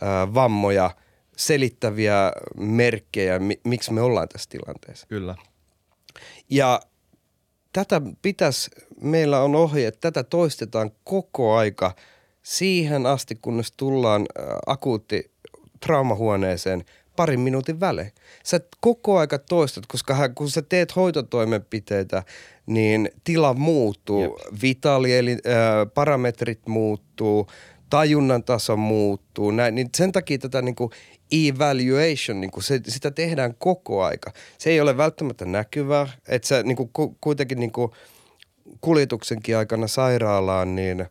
ää, vammoja, selittäviä merkkejä, mi- miksi me ollaan tässä tilanteessa. Kyllä. Ja tätä pitäisi, meillä on ohje, että tätä toistetaan koko aika siihen asti, kunnes tullaan äh, akuutti traumahuoneeseen parin minuutin välein. Sä koko aika toistat, koska hän, kun sä teet hoitotoimenpiteitä, niin tila muuttuu, Jep. vitaali eli äh, parametrit muuttuu, tajunnan taso muuttuu, näin, niin sen takia tätä niin kuin evaluation, niin kuin se, sitä tehdään koko aika. Se ei ole välttämättä näkyvää, että sä niin kuin, ku, kuitenkin niin kuin kuljetuksenkin aikana sairaalaan, niin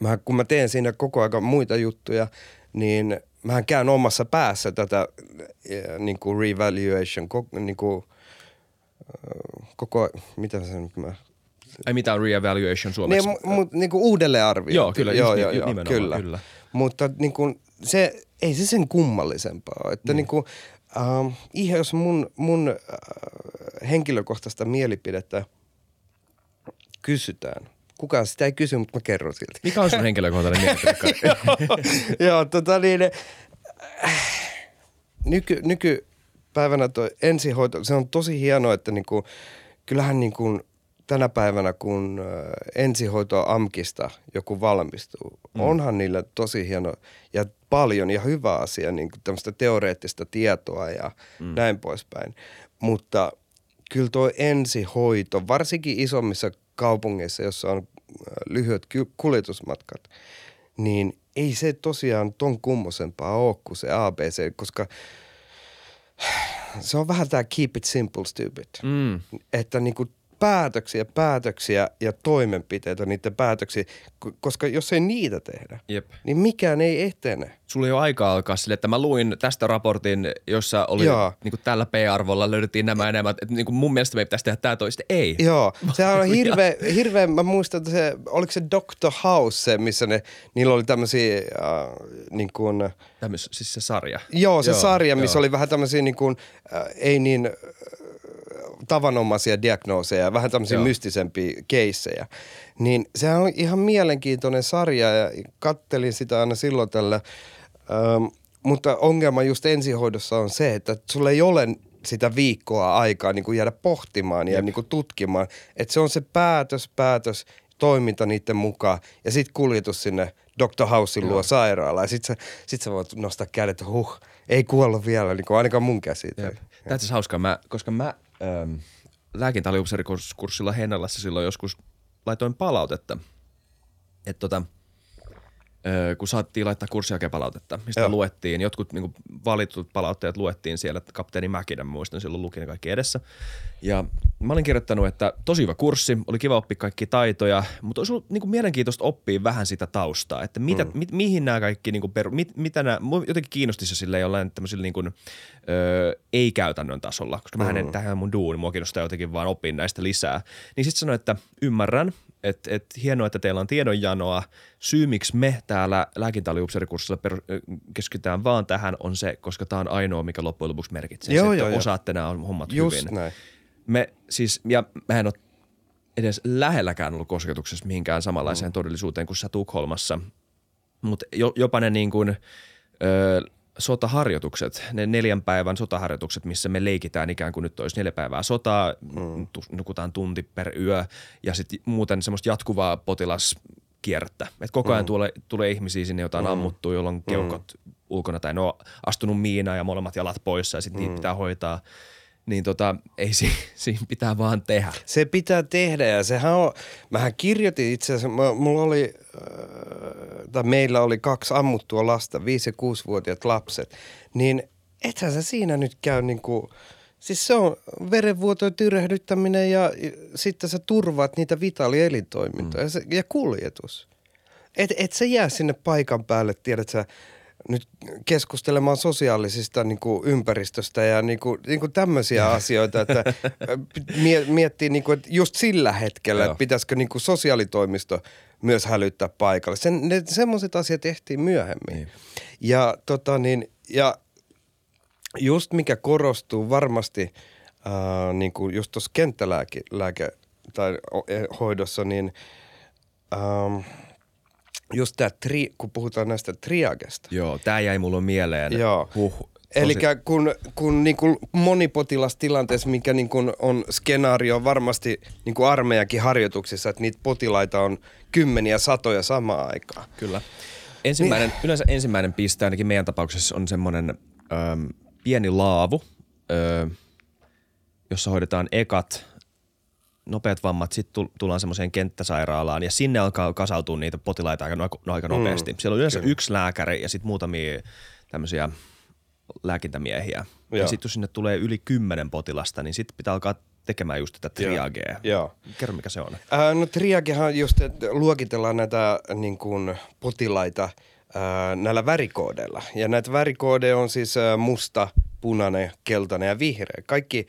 mä, kun mä teen siinä koko aika muita juttuja, niin mähän käyn omassa päässä tätä eh, niin kuin revaluation, niin kuin, koko, mitä se nyt mä Ei mitään reevaluation niin, suomeksi. mu- mut, niin kuin uudelleenarviointi. Joo, kyllä, joo, just joo, joo, nimenomaan, kyllä. kyllä. Mutta niin kuin, se, ei se sen kummallisempaa. Että niin kuin, ähm, ihan jos mun, mun äh, henkilökohtaista mielipidettä kysytään, kukaan sitä ei kysy, mutta mä kerron silti. Mikä on sun henkilökohtainen mielipide? Joo, tota niin, äh, nyky, nykypäivänä toi ensihoito, se on tosi hienoa, että niinku, kyllähän niinku tänä päivänä, kun äh, ensihoito AMKista joku valmistuu, mm. onhan niillä tosi hieno ja paljon ja hyvä asia, niin tämmöistä teoreettista tietoa ja mm. näin poispäin. Mutta kyllä tuo ensihoito, varsinkin isommissa kaupungeissa, jossa on lyhyet kuljetusmatkat, niin ei se tosiaan ton kummosempaa ole kuin se ABC, koska se on vähän tämä keep it simple stupid. Mm. Että niinku päätöksiä, päätöksiä ja toimenpiteitä niiden päätöksiä, ko- koska jos ei niitä tehdä, Jep. niin mikään ei etene. Sulla ei ole aikaa alkaa sille, että mä luin tästä raportin, jossa oli Joo. niin kuin tällä P-arvolla löydettiin nämä enemmän. Että niin kuin mun mielestä me pitäisi tehdä tämä toista. Ei. Joo, sehän on hirveä, hirveä, mä muistan, että se, oliko se Dr. House se, missä ne, niillä oli tämmöisiä äh, niin kuin, Tämmöis, siis se sarja. Joo, se Joo, sarja, missä joo. oli vähän tämmöisiä niin kuin, äh, ei niin tavanomaisia diagnooseja, vähän tämmöisiä Joo. mystisempiä keissejä. Niin sehän on ihan mielenkiintoinen sarja ja kattelin sitä aina silloin tällä. Ähm, mutta ongelma just ensihoidossa on se, että sulla ei ole sitä viikkoa aikaa niin kuin jäädä pohtimaan ja niin kuin tutkimaan. Että se on se päätös, päätös, toiminta niiden mukaan ja sitten kuljetus sinne Dr. Housein luo sairaalaan. Ja sitten sä, sit sä voit nostaa kädet, huh, ei kuollut vielä, niin kuin ainakaan mun käsitä. Jep. Tämä itse hauskaa, mä, koska mä ähm, lääkintäaliupseerikurssilla Hennalassa silloin joskus laitoin palautetta, että tota, kun saattiin laittaa kurssiakepalautetta, mistä Joo. luettiin, jotkut niinku, valitut palautteet luettiin siellä, että kapteeni Mäkinen, mä muistan silloin lukin ne kaikki edessä. Ja mä olin kirjoittanut, että tosi hyvä kurssi, oli kiva oppia kaikki taitoja, mutta olisi ollut niinku, mielenkiintoista oppia vähän sitä taustaa, että mitä, mm. mi, mihin nämä kaikki, niinku, peru, mit, mitä nämä, jotenkin kiinnosti se silleen jollain tämmöisillä niinku, ö, ei-käytännön tasolla, koska mä en tähän mun duuni, mua kiinnostaa jotenkin vaan opin näistä lisää. Niin sitten sanoin, että ymmärrän, että et, hienoa, että teillä on tiedonjanoa. Syy, miksi me täällä lääkintäaliupseerikurssilla per, keskitytään vaan tähän, on se, koska tämä on ainoa, mikä loppujen lopuksi merkitsee. Joo, se, että joo, joo. osaatte nämä hommat Just hyvin. näin. Me siis, ja mä en ole edes lähelläkään ollut kosketuksessa mihinkään samanlaiseen mm. todellisuuteen kuin sä Tukholmassa. Mutta jo, jopa ne niin kuin, ö, sotaharjoitukset, ne neljän päivän sotaharjoitukset, missä me leikitään ikään kuin nyt olisi neljä päivää sotaa, mm. nukutaan tunti per yö ja sitten muuten semmoista jatkuvaa potilaskierrettä. Et koko ajan mm. tulee, tulee ihmisiä sinne, joita on mm. ammuttu, keuhkot mm. ulkona tai ne on astunut miinaan ja molemmat jalat poissa ja sitten mm. niitä pitää hoitaa. Niin tota, ei si, siinä pitää vaan tehdä. Se pitää tehdä ja sehän on, mähän kirjoitin itse asiassa, mä- mulla oli, äh, tai meillä oli kaksi ammuttua lasta, viisi- ja kuusivuotiaat lapset, niin ethän sä siinä nyt käy niinku Siis se on verenvuotojen tyrehdyttäminen ja sitten sä turvaat niitä vitaalielintoimintoja mm. ja, ja kuljetus. Et, et se jää sinne paikan päälle, tiedät sä, nyt keskustelemaan sosiaalisista niin kuin ympäristöstä ja niin kuin, niin kuin tämmöisiä asioita, että miettii niin kuin, että just sillä hetkellä, että pitäisikö niin kuin sosiaalitoimisto myös hälyttää paikalle. Sen, ne, semmoiset asiat tehtiin myöhemmin. Niin. Ja, tota niin, ja just mikä korostuu varmasti äh, niin kuin just tuossa kenttälääke lääke, tai e, hoidossa, niin ähm, just tämä, tri, kun puhutaan näistä triagesta. Joo, tämä jäi mulle mieleen. Joo. Huh, Eli kun, kun niin kuin monipotilastilanteessa, mikä niin kuin on skenaario varmasti niin kuin armeijakin harjoituksissa, että niitä potilaita on kymmeniä, satoja samaan aikaan. Kyllä. Ensimmäinen, niin. Yleensä ensimmäinen piste ainakin meidän tapauksessa on semmoinen pieni laavu, ö, jossa hoidetaan ekat nopeat vammat, sitten tullaan semmoiseen kenttäsairaalaan ja sinne alkaa kasautua niitä potilaita aika, no, aika nopeasti. Mm. Siellä on yleensä Kyllä. yksi lääkäri ja sitten muutamia tämmöisiä lääkintämiehiä. Joo. Ja sitten jos sinne tulee yli kymmenen potilasta, niin sitten pitää alkaa tekemään just tätä triagea. Joo. Kerro, mikä se on. Äh, no triagehan just, että luokitellaan näitä niin kuin, potilaita – näillä värikoodeilla. Ja näitä värikoodeja on siis musta, punainen, keltainen ja vihreä. Kaikki,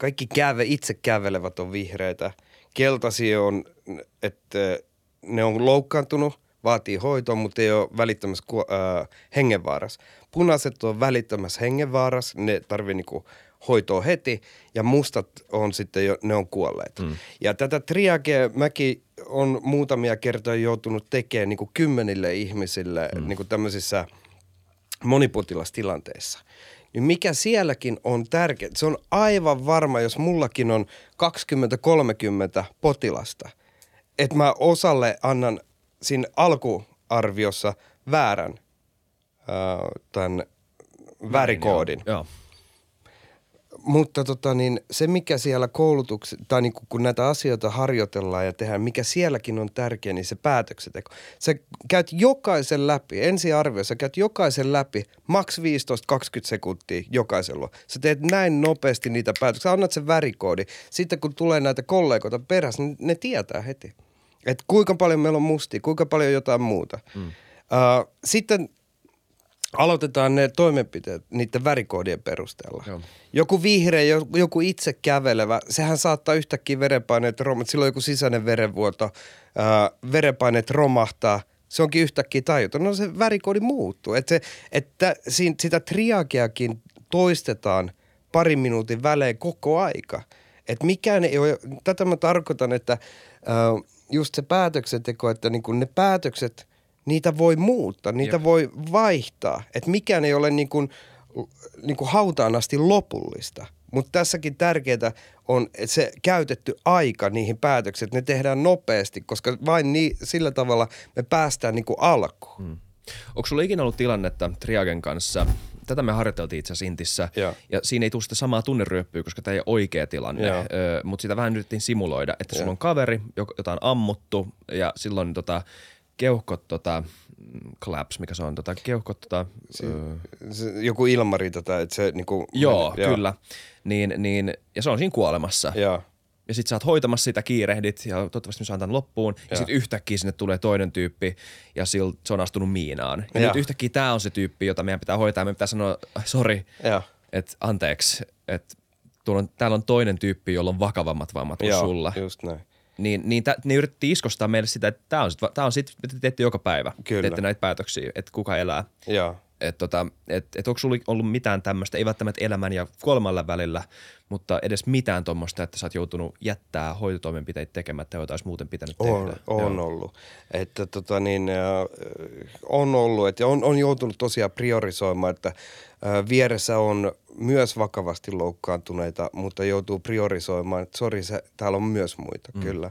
kaikki käve, itse kävelevät on vihreitä. Keltasi on, että ne on loukkaantunut, vaatii hoitoa, mutta ei ole välittömässä äh, hengenvaarassa. Punaiset on välittömässä hengenvaarassa, ne tarvii niinku hoitoa heti ja mustat on sitten jo, ne on kuolleet. Mm. Ja tätä triage mäkin on muutamia kertoja joutunut tekemään niin kuin kymmenille ihmisille mm. niin kuin tämmöisissä monipotilastilanteissa. Niin mikä sielläkin on tärkeää, se on aivan varma, jos mullakin on 20-30 potilasta, että mä osalle annan siinä alkuarviossa väärän äh, tämän värikoodin. Joo. Mutta tota niin, se, mikä siellä koulutuksessa, tai niin kun näitä asioita harjoitellaan ja tehdään, mikä sielläkin on tärkeä, niin se päätöksenteko. Sä käyt jokaisen läpi, ensiarviossa käyt jokaisen läpi, maks 15-20 sekuntia jokaisella. Sä teet näin nopeasti niitä päätöksiä, annat sen värikoodi. Sitten kun tulee näitä kollegoita perässä, niin ne tietää heti. Että kuinka paljon meillä on mustia, kuinka paljon jotain muuta. Mm. Uh, sitten aloitetaan ne toimenpiteet niiden värikoodien perusteella. Joo. Joku vihreä, joku itse kävelevä, sehän saattaa yhtäkkiä verenpaineet romahtaa. Silloin joku sisäinen verenvuoto, ää, verenpaineet romahtaa. Se onkin yhtäkkiä tajuton. No se värikoodi muuttuu. Et se, että sitä triageakin toistetaan parin minuutin välein koko aika. Et mikään ei ole, tätä mä tarkoitan, että ää, just se päätöksenteko, että niin ne päätökset – niitä voi muuttaa, niitä Jep. voi vaihtaa. Että mikään ei ole niin kuin, niin kuin hautaan asti lopullista. Mutta tässäkin tärkeää on että se käytetty aika niihin päätöksiin, että ne tehdään nopeasti, koska vain niin, sillä tavalla me päästään niin kuin alkuun. Hmm. Onko sulla ikinä ollut tilannetta Triagen kanssa, tätä me harjoiteltiin itse asiassa Intissä, ja, ja siinä ei tule sitä samaa tunneryöppyä, koska tämä ei ole oikea tilanne, mutta sitä vähän yritettiin simuloida, että sulla on kaveri, jota on ammuttu ja silloin tota, keuhkot tota, claps, mikä se on, tota, keuhkot tota, se, se, joku ilmari tota, että se niinku, Joo, joo, kyllä. Niin, niin, ja se on siinä kuolemassa. Joo. Ja sit sä oot hoitamassa sitä, kiirehdit ja toivottavasti me saan tämän loppuun. Ja, ja sit yhtäkkiä sinne tulee toinen tyyppi ja sil, se on astunut miinaan. Ja, ja. nyt yhtäkkiä tää on se tyyppi, jota meidän pitää hoitaa. Meidän pitää sanoa, sori, että anteeksi, että täällä on toinen tyyppi, jolla on vakavammat vammat kuin Joo, sulla. just näin niin, niin tä, ne yritti iskostaa meille sitä, että tämä on, sit, tää on sit, te teette joka päivä. Kyllä. Teette näitä päätöksiä, että kuka elää. Joo. Että tota, et, et onko sulla ollut mitään tämmöistä, ei välttämättä elämän ja kuolemalla välillä, mutta edes mitään tuommoista, että sä oot joutunut jättää hoitotoimenpiteitä tekemättä, joita olisi muuten pitänyt on, tehdä? On Joo. ollut. Että tota niin, äh, on ollut, että on, on joutunut tosiaan priorisoimaan, että äh, vieressä on myös vakavasti loukkaantuneita, mutta joutuu priorisoimaan, että sori, se, täällä on myös muita, mm. kyllä.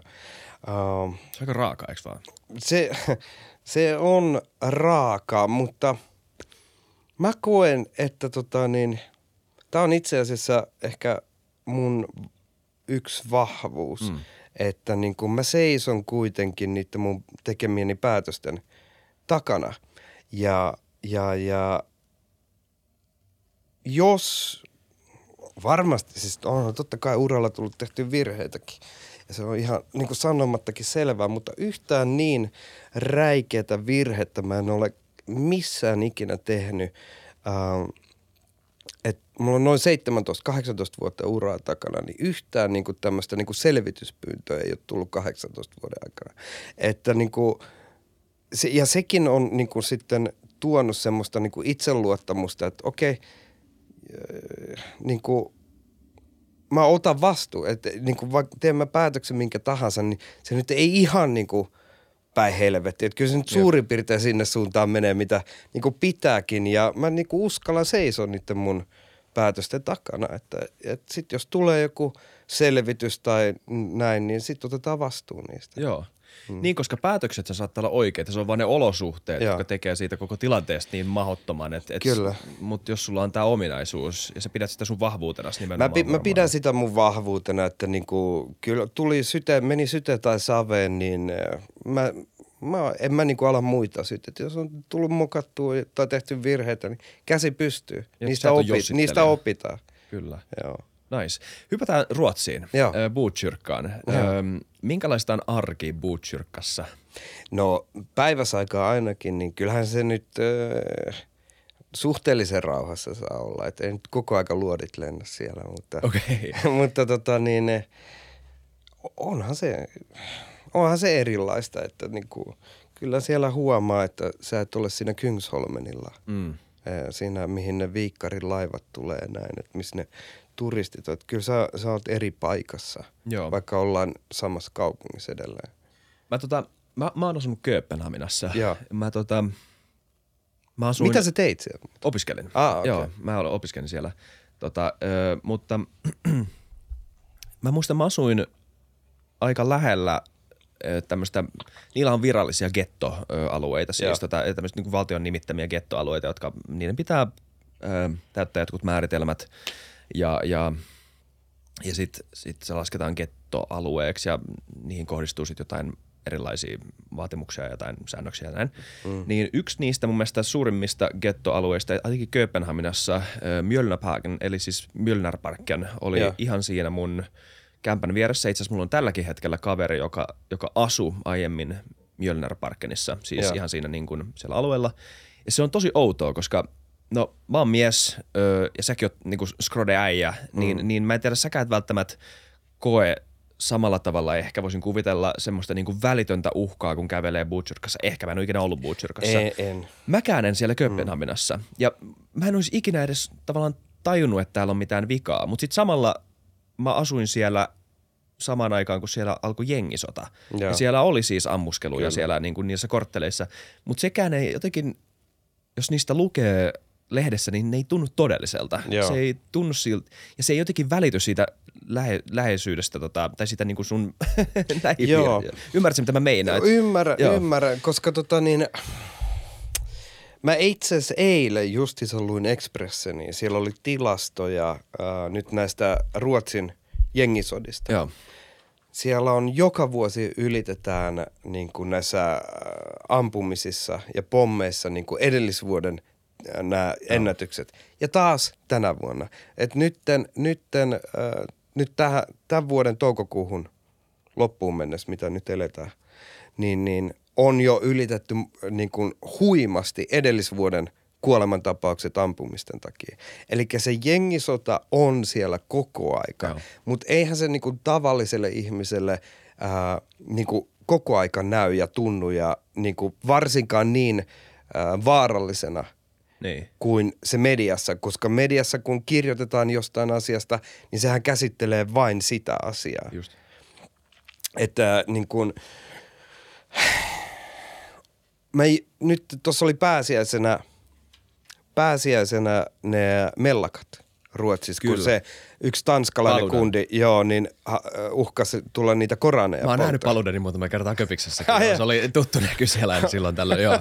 Uh, se on aika raaka, eikö vaan? Se, se on raaka, mutta mä koen, että tota niin, tämä on itse asiassa ehkä mun yksi vahvuus, mm. että niin kun mä seison kuitenkin niiden mun tekemieni päätösten takana. Ja, ja, ja jos varmasti, siis on totta kai uralla tullut tehty virheitäkin. Ja se on ihan niin kuin sanomattakin selvää, mutta yhtään niin räikeätä virhettä mä en ole missään ikinä tehnyt. Ähm, että mulla on noin 17-18 vuotta uraa takana, niin yhtään niin kuin tämmöistä niin kuin selvityspyyntöä ei ole tullut 18 vuoden aikana. Että niin kuin, se, ja sekin on niin kuin sitten tuonut semmoista niin kuin itseluottamusta, että okei, äh, niin kuin, mä otan vastuu, että niin kuin vaikka teen mä päätöksen minkä tahansa, niin se nyt ei ihan niin kuin päin helvetti. Että kyllä se nyt suurin piirtein sinne suuntaan menee, mitä niin kuin pitääkin. Ja mä niin kuin uskallan seisoa niiden mun päätösten takana. Että, että sitten jos tulee joku selvitys tai näin, niin sitten otetaan vastuu niistä. Joo. Mm. Niin, koska päätökset se saattaa olla oikeita, se on vain ne olosuhteet, Joo. jotka tekee siitä koko tilanteesta niin mahottoman. Et, et, Kyllä. Mutta jos sulla on tämä ominaisuus ja sä pidät sitä sun vahvuutena nimenomaan. Mä, pi- mä pidän sitä mun vahvuutena, että niinku, kyllä tuli syte, meni syte tai saveen, niin äh, mä, mä, en mä niinku ala muita sytetä. Jos on tullut mokattua tai tehty virheitä, niin käsi pystyy. Ja Niistä, sä et oo opi, niistä opitaan. Kyllä. Joo. Nice. Hypätään Ruotsiin, Joo. Ö, Botkyrkkaan. Joo. Ö, minkälaista on arki Botkyrkassa? No päiväsaikaa ainakin, niin kyllähän se nyt äh, suhteellisen rauhassa saa olla. Että ei nyt koko aika luodit lennä siellä, mutta, Okei. mutta tota niin, onhan se, onhan se erilaista, että niinku, kyllä siellä huomaa, että sä et ole siinä Kungsholmenilla. Mm. Eh, Siinä, mihin ne viikkarin laivat tulee näin, että missä ne turistit on. Että Kyllä sä, sä oot eri paikassa, Joo. vaikka ollaan samassa kaupungissa edelleen. Mä, tota, mä, mä oon asunut Kööpenhaminassa. Joo. Mä, tota, mä asuin... Mitä sä teit siellä? Opiskelin. Ah, okei. Joo, mä olen opiskelin siellä. Tota, ö, mutta mä muistan, mä asuin aika lähellä tämmöistä, niillä on virallisia gettoalueita, siis tota, tämmöistä niin valtion nimittämiä gettoalueita, jotka niiden pitää ö, täyttää jotkut määritelmät ja, ja, ja sitten sit se lasketaan gettoalueeksi ja niihin kohdistuu sitten jotain erilaisia vaatimuksia ja jotain säännöksiä ja näin. Mm. Niin yksi niistä mun mielestä suurimmista gettoalueista, ainakin Kööpenhaminassa, Mjölnäparken, eli siis Mjölnärparken, oli Joo. ihan siinä mun kämpän vieressä. Itse asiassa mulla on tälläkin hetkellä kaveri, joka, joka asui aiemmin Mjölnärparkenissa, siis Joo. ihan siinä niin kuin siellä alueella. Ja se on tosi outoa, koska no mä oon mies öö, ja säkin oot niinku skrode äijä, niin, Mm. niin mä en tiedä, säkään et välttämättä koe samalla tavalla ehkä voisin kuvitella semmoista niinku välitöntä uhkaa, kun kävelee Butchyrkassa. Ehkä mä en ole ikinä ollut Butchyrkassa. En, en. Mäkään en siellä Kööpenhaminassa. Mm. Ja mä en olisi ikinä edes tavallaan tajunnut, että täällä on mitään vikaa. Mutta sitten samalla mä asuin siellä samaan aikaan, kun siellä alkoi jengisota. Joo. Ja siellä oli siis ammuskeluja Kyllä. siellä niin kuin niissä kortteleissa. Mutta sekään ei jotenkin, jos niistä lukee lehdessä, niin ne ei tunnu todelliselta. Joo. Se ei tunnu siltä, ja se ei jotenkin välity siitä lähe, läheisyydestä tota, tai sitä niin kuin sun Joo. Ymmärrätkö, mitä mä meinaan? Ymmärrän, Joo. ymmärrän, koska tota niin, mä itse asiassa eilen justiinsa luin Expresseni, siellä oli tilastoja äh, nyt näistä Ruotsin jengisodista. Joo. Siellä on joka vuosi ylitetään niin kuin näissä ampumisissa ja pommeissa niin kuin edellisvuoden nämä ennätykset. Ja taas tänä vuonna. Et nytten, nytten, äh, nyt tähän, tämän vuoden toukokuuhun loppuun mennessä, mitä nyt eletään, niin, niin on jo ylitetty äh, niin kuin huimasti edellisvuoden kuolemantapaukset ampumisten takia. Eli se jengisota on siellä koko aika, Joo. mutta eihän se niin kuin tavalliselle ihmiselle ää, niin kuin koko aika näy ja tunnu ja niin kuin varsinkaan niin ää, vaarallisena Niin. kuin se mediassa, koska mediassa kun kirjoitetaan jostain asiasta, niin sehän käsittelee vain sitä asiaa. Just. Että niin kuin, mä ei- nyt tuossa oli pääsiäisenä, pääsiäisenä ne mellakat Ruotsissa, kun Kyllä. se yksi tanskalainen Paludan. kundi, joo, niin ha, uhkasi tulla niitä koraneja. Mä oon nähnyt polttaa. Paludenin muutama kertaa köpiksessä. Se oli tuttu näky siellä silloin tällöin, joo.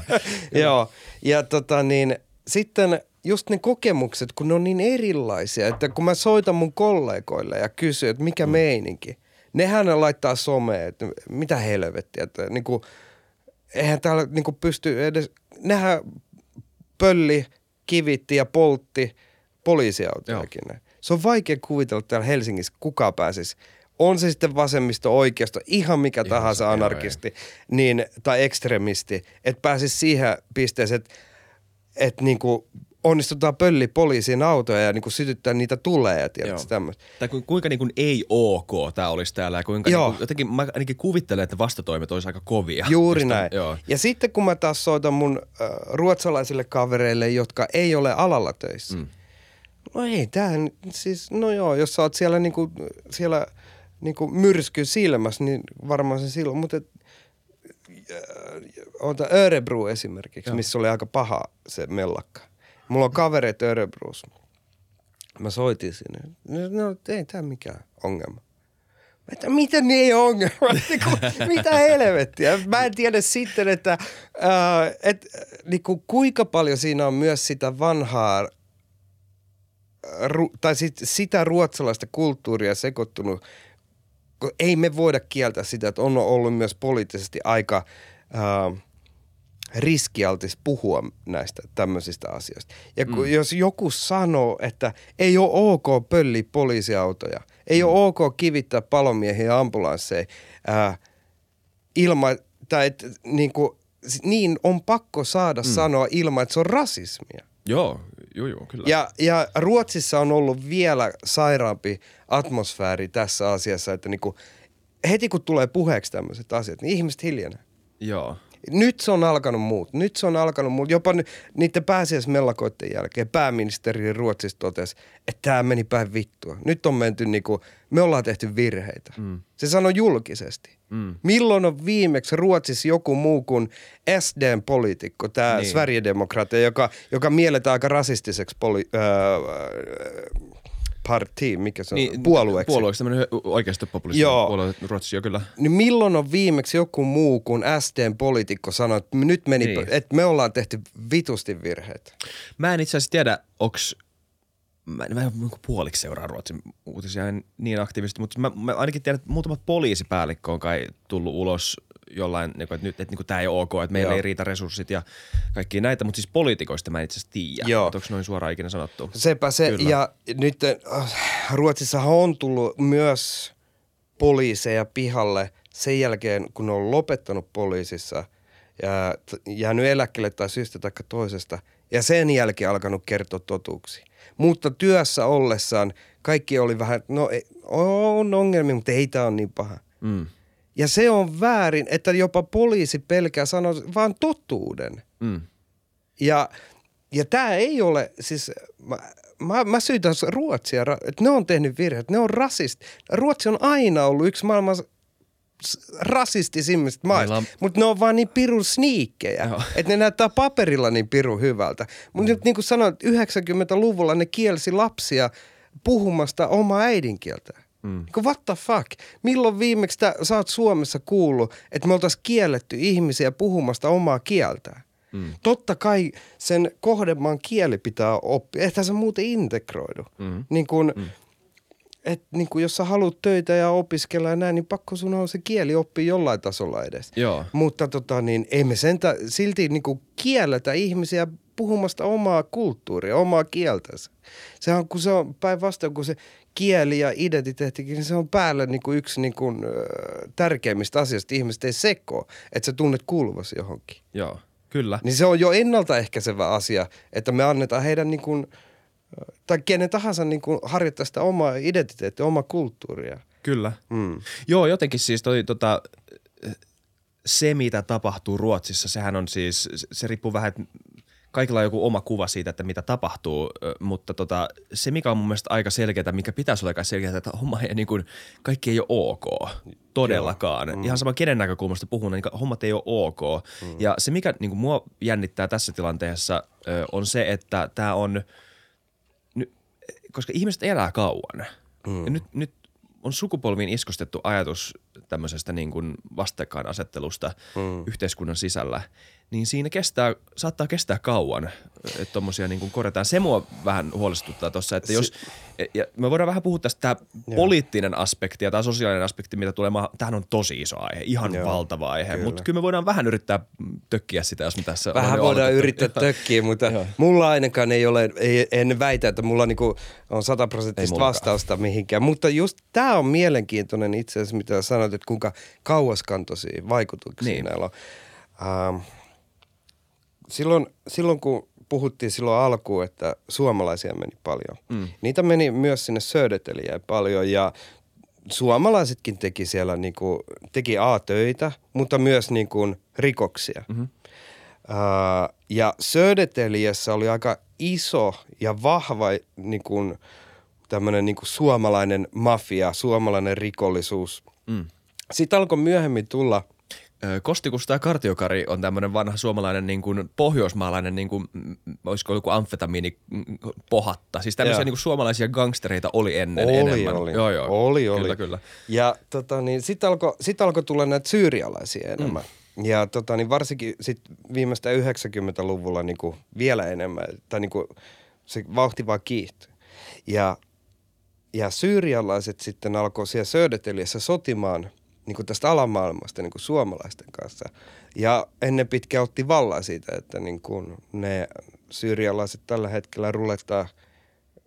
Joo, ja tota niin, sitten just ne kokemukset, kun ne on niin erilaisia, että kun mä soitan mun kollegoille ja kysyn, että mikä mm. meininki, nehän ne laittaa someen, että mitä helvettiä, että niinku, eihän täällä niinku pysty edes, nehän pölli, kivitti ja poltti poliisiautojakin. Se on vaikea kuvitella täällä Helsingissä, kuka pääsisi on se sitten vasemmisto, oikeisto, ihan mikä ihan tahansa se, anarkisti niin, tai ekstremisti, että pääsisi siihen pisteeseen, että, että niin kuin onnistutaan pölli poliisin autoja ja niin kuin sytyttää niitä tulee ja tämmöistä. Tai kuinka niin kuin ei ok tämä olisi täällä ja kuinka niin kuin, jotenkin mä ainakin kuvittelen, että vastatoimet olisi aika kovia. Juuri Mistä, näin. Joo. Ja sitten kun mä taas soitan mun äh, ruotsalaisille kavereille, jotka ei ole alalla töissä. Mm. No ei, tämähän siis, no joo, jos sä oot siellä, niin kuin, siellä – niin kuin myrsky silmässä, niin varmaan se silloin. Mutta ota Örebro esimerkiksi, Joo. missä oli aika paha se mellakka. Mulla on kavereet Örebros. Mä soitin sinne. No, ei tämä mikään ongelma. Että mitä niin ei ongelma? Niinku, mitä helvettiä? Mä en tiedä sitten, että äh, et, niin kuin, kuinka paljon siinä on myös sitä vanhaa ru, tai sit, sitä ruotsalaista kulttuuria sekoittunut ei me voida kieltää sitä, että on ollut myös poliittisesti aika äh, riskialtis puhua näistä tämmöisistä asioista. Ja kun, mm. jos joku sanoo, että ei ole ok pölli poliisiautoja, ei mm. ole ok kivittää palomiehiä ja ambulansseja äh, ilman, tai et, niin, kuin, niin on pakko saada mm. sanoa ilman, että se on rasismia. Joo, joo, joo, kyllä. Ja, ja Ruotsissa on ollut vielä sairaampi atmosfääri tässä asiassa, että niinku, heti kun tulee puheeksi tämmöiset asiat, niin ihmiset hiljenee. Joo. Nyt se on alkanut muut. Nyt se on alkanut muut. Jopa niiden pääsiäismellakoiden jälkeen pääministeri Ruotsista totesi, että tämä meni päin vittua. Nyt on menty niinku, me ollaan tehty virheitä. Mm. Se sanoi julkisesti. Mm. Milloin on viimeksi Ruotsissa joku muu kuin SDn poliitikko, tämä niin. Sverigedemokratia, joka, joka mielletään aika rasistiseksi poli, öö, parti, mikä se on, niin, puolueeksi. Puolueeksi, tämmöinen oikeasti populistinen Joo. puolue Ruotsissa jo kyllä. Niin milloin on viimeksi joku muu kuin STn poliitikko sanoi, että nyt meni, niin. että me ollaan tehty vitusti virheet. Mä en itse asiassa tiedä, onks mä en, mä en puoliksi seuraa Ruotsin uutisia niin aktiivisesti, mutta mä, mä ainakin tiedän, että muutamat poliisipäällikkö on kai tullut ulos jollain, niin kuin, että nyt että, niin tämä ei ole ok, että meillä Joo. ei riitä resurssit ja kaikki näitä, mutta siis poliitikoista mä en itse asiassa tiedä, Joo. onko noin suoraan ikinä sanottu. Sepä se, Kyllä. ja nyt äh, Ruotsissa on tullut myös poliiseja pihalle sen jälkeen, kun ne on lopettanut poliisissa ja jäänyt eläkkeelle tai syystä tai toisesta, ja sen jälkeen alkanut kertoa totuuksia. Mutta työssä ollessaan kaikki oli vähän, no on ongelmia, mutta ei tämä ole niin paha. Mm. Ja se on väärin, että jopa poliisi pelkää sanoa vaan totuuden. Mm. Ja, ja tämä ei ole, siis mä, mä, mä syytän Ruotsia, että ne on tehnyt virheet, ne on rasist. Ruotsi on aina ollut yksi maailman rasistisimmista maista, on... mutta ne on vaan niin pirun sniikkejä, että ne näyttää paperilla niin pirun hyvältä. Mutta mm. niin kuin sanoin, 90-luvulla ne kielsi lapsia puhumasta omaa äidinkieltä. Mm. Niin what the fuck? Milloin viimeksi tä, sä oot Suomessa kuullut, että me oltaisiin kielletty ihmisiä puhumasta omaa kieltä? Mm. Totta kai sen kohdemaan kieli pitää oppia. Eihän se muuten integroidu. Mm. Niin kun, mm. Et, niin kun jos sä haluat töitä ja opiskella ja näin, niin pakko sun on se kieli oppia jollain tasolla edes. Joo. Mutta tota, niin, ei me sentä, silti niin kielletä ihmisiä puhumasta omaa kulttuuria, omaa kieltänsä. Sehän on, kun se on päinvastoin, kun se kieli ja identiteettikin, niin se on päällä niin kuin yksi niin kuin, äh, tärkeimmistä asioista. Ihmiset ei sekoa, että sä tunnet kuuluvasi johonkin. Joo, kyllä. Niin se on jo ennaltaehkäisevä asia, että me annetaan heidän niin kuin, tai kenen tahansa niin kuin harjoittaa sitä omaa identiteettiä, omaa kulttuuria. Kyllä. Mm. Joo, jotenkin siis toi, tota, se, mitä tapahtuu Ruotsissa, sehän on siis, se riippuu vähän, että kaikilla on joku oma kuva siitä, että mitä tapahtuu, mutta tota, se mikä on mun mielestä aika selkeää, mikä pitäisi olla aika selkeää, että homma ei niin kuin, kaikki ei ole ok todellakaan. Mm. Ihan sama kenen näkökulmasta puhun, niin hommat ei ole ok. Mm. Ja se mikä niin kuin mua jännittää tässä tilanteessa on se, että tämä on, koska ihmiset elää kauan. Mm. Ja nyt, nyt on sukupolviin iskostettu ajatus tämmöisestä niin kuin vastakkainasettelusta mm. yhteiskunnan sisällä, niin siinä kestää, saattaa kestää kauan, että tuommoisia niin korjataan. Se mua vähän huolestuttaa tuossa, että jos, ja me voidaan vähän puhua tästä tämä poliittinen aspekti ja tämä sosiaalinen aspekti, mitä tulee, tähän on tosi iso aihe, ihan Joo, valtava aihe, mutta kyllä me voidaan vähän yrittää tökkiä sitä, jos me tässä Vähän voidaan aloitettu. yrittää tökkiä, mutta Joo. mulla ainakaan ei ole, ei, en väitä, että mulla niinku on sataprosenttista vastausta mihinkään, mutta just tämä on mielenkiintoinen itse asiassa, mitä sanoit, että kuinka kauaskantoisia vaikutuksia niin. näillä on. Uh, silloin, silloin kun puhuttiin silloin alkuun, että suomalaisia meni paljon. Mm. Niitä meni myös sinne Söderteliä paljon ja suomalaisetkin teki siellä niin kuin, teki A-töitä, mutta myös niin kuin, rikoksia. Mm-hmm. Uh, ja Söderteliässä oli aika iso ja vahva niin kuin, tämmöinen niin kuin suomalainen mafia, suomalainen rikollisuus. Mm. Sitten alkoi myöhemmin tulla – Kostikusta ja Kartiokari on tämmöinen vanha suomalainen niin kuin pohjoismaalainen, niin kuin, olisiko joku amfetamiini pohatta. Siis tämmöisiä niin kuin suomalaisia gangstereita oli ennen oli, enemmän. Oli, joo, joo. oli, oli. Kyllä, kyllä. Ja tota, niin, sitten alkoi sit alko tulla näitä syyrialaisia enemmän. Mm. Ja tota, niin varsinkin sit viimeistä 90-luvulla niin kuin vielä enemmän, tai niin kuin, se vauhti vaan kiihtyi. Ja, ja syyrialaiset sitten alkoi siellä Söderteliässä sotimaan – niin kuin tästä alamaailmasta niin kuin suomalaisten kanssa. Ja ennen pitkään otti vallan siitä, että niin kuin ne syyrialaiset tällä hetkellä rulettaa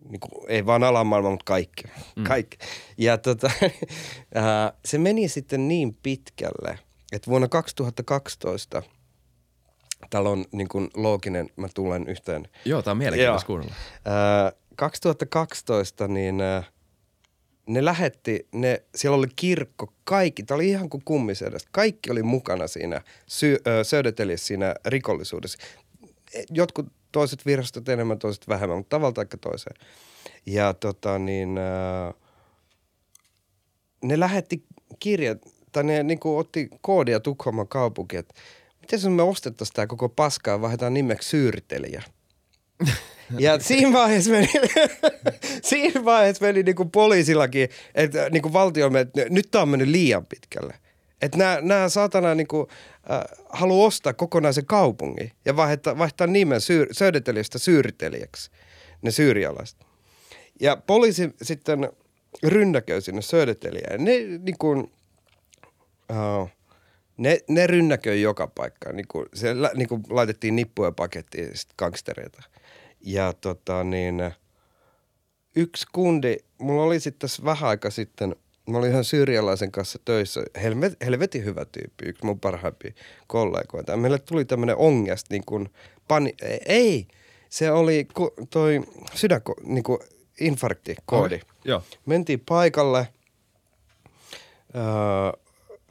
niin kuin, ei vaan alamaailma, mutta kaikki. Mm. kaikki. Ja tota, se meni sitten niin pitkälle, että vuonna 2012 Täällä on niin kuin looginen, mä tulen yhteen. Joo, tämä on mielenkiintoista kuunnella. 2012 niin ne lähetti, ne, siellä oli kirkko, kaikki, tämä oli ihan kuin kummisedästä, kaikki oli mukana siinä sy, siinä rikollisuudessa. Jotkut toiset virastot enemmän, toiset vähemmän, mutta tavalla tai toiseen. Ja tota niin, ne lähetti kirjat, tai ne niin kuin otti koodia Tukholman kaupunki, että miten me ostettaisiin tämä koko paskaa ja vaihdetaan nimeksi Syyritelijä. Ja siinä vaiheessa meni, siinä vaiheessa meni niin kuin poliisillakin, että niin kuin valtio että nyt tämä on mennyt liian pitkälle. Että nämä, nämä saatana niin kuin, äh, haluaa ostaa kokonaisen kaupungin ja vaihtaa, vaihtaa nimen syy, söydetelijästä syyritelijäksi, ne syyrialaiset. Ja poliisi sitten rynnäköi sinne söydetelijään. Ne niin kuin, uh, ne, ne rynnäköi joka paikkaan. Niin kuin, se, niin kuin laitettiin nippuja pakettiin gangstereita. Ja tota niin, yksi kundi, mulla oli sitten tässä vähän aika sitten, mä olin ihan syyrialaisen kanssa töissä, helvet, helvetin hyvä tyyppi, yksi mun parhaimpia kollegoita. Meille tuli tämmöinen ongest, niin kuin, pani, ei, se oli toi sydän, niin kuin infarktikoodi. Joo. Mentiin paikalle, öö,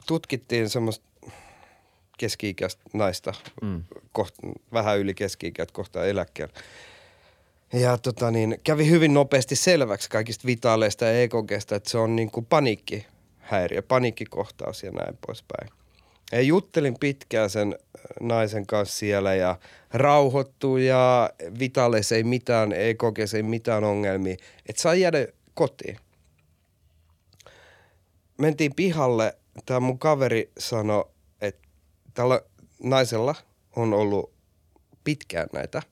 tutkittiin semmoista keski-ikäistä naista, mm. koht, vähän yli keski-ikäistä kohtaa eläkkeellä. Ja tota niin, kävi hyvin nopeasti selväksi kaikista vitaaleista ja EKGstä, että se on niin kuin paniikkihäiriö, paniikkikohtaus ja näin poispäin. Ja juttelin pitkään sen äh, naisen kanssa siellä ja rauhoittu ja vitaleissa ei mitään, EKGssä ei mitään ongelmia. Että saa jäädä kotiin. Mentiin pihalle, tämä mun kaveri sanoi, että tällä naisella on ollut pitkään näitä.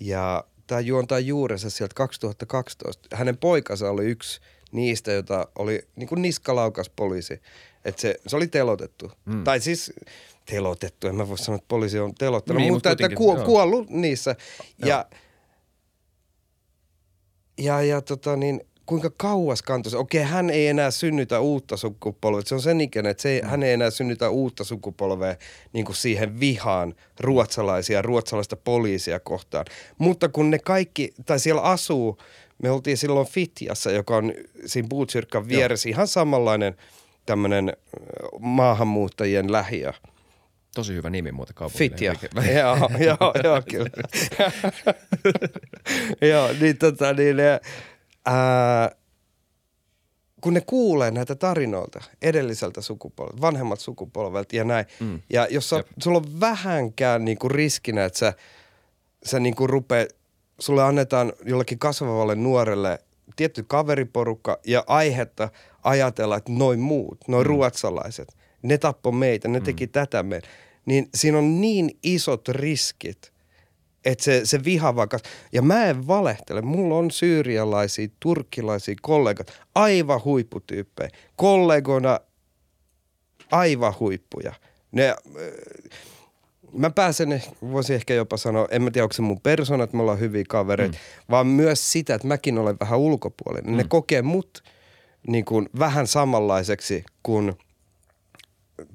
Ja tämä juontaa juurensa sieltä 2012. Hänen poikansa oli yksi niistä, jota oli niin kuin niskalaukas poliisi. Että se, se oli telotettu. Mm. Tai siis telotettu, en mä voi sanoa, että poliisi on telottanut, niin, mutta, mutta että ku, kuollut niissä. Ja, ja, ja tota niin, kuinka kauas kantoisi. Okei, hän ei enää synnytä uutta sukupolvea. Se on sen ikäinen, että se ei, mm. hän ei enää synnytä uutta sukupolvea niin kuin siihen vihaan ruotsalaisia, ruotsalaista poliisia kohtaan. Mutta kun ne kaikki, tai siellä asuu, me oltiin silloin Fitjassa, joka on siinä Bootsyrkan vieressä, Joo. ihan samanlainen tämmöinen maahanmuuttajien lähiö. Tosi hyvä nimi muuten kaupungille. Fitja. joo, joo, joo, kyllä. joo, niin tota, niin, ää, kun ne kuulee näitä tarinoita edelliseltä sukupolvelta, vanhemmat sukupolvelta ja näin, mm. ja jos sä, sulla on vähänkään niinku riskinä, että sä, sä niinku rupeat, sulle annetaan jollekin kasvavalle nuorelle tietty kaveriporukka ja aihetta ajatella, että noin muut, noin mm. ruotsalaiset, ne tappo meitä, ne teki mm. tätä meitä. Niin siinä on niin isot riskit, että se, se viha vaikka, ja mä en valehtele, mulla on syyrialaisia, turkkilaisia kollegat, aivan huipputyyppejä, kollegoina aivan huippuja. Ne, äh, mä pääsen, voisin ehkä jopa sanoa, en mä tiedä onko se mun persona, että me ollaan hyviä kavereita, mm. vaan myös sitä, että mäkin olen vähän ulkopuolinen. Mm. Ne kokee mut niin kuin vähän samanlaiseksi kuin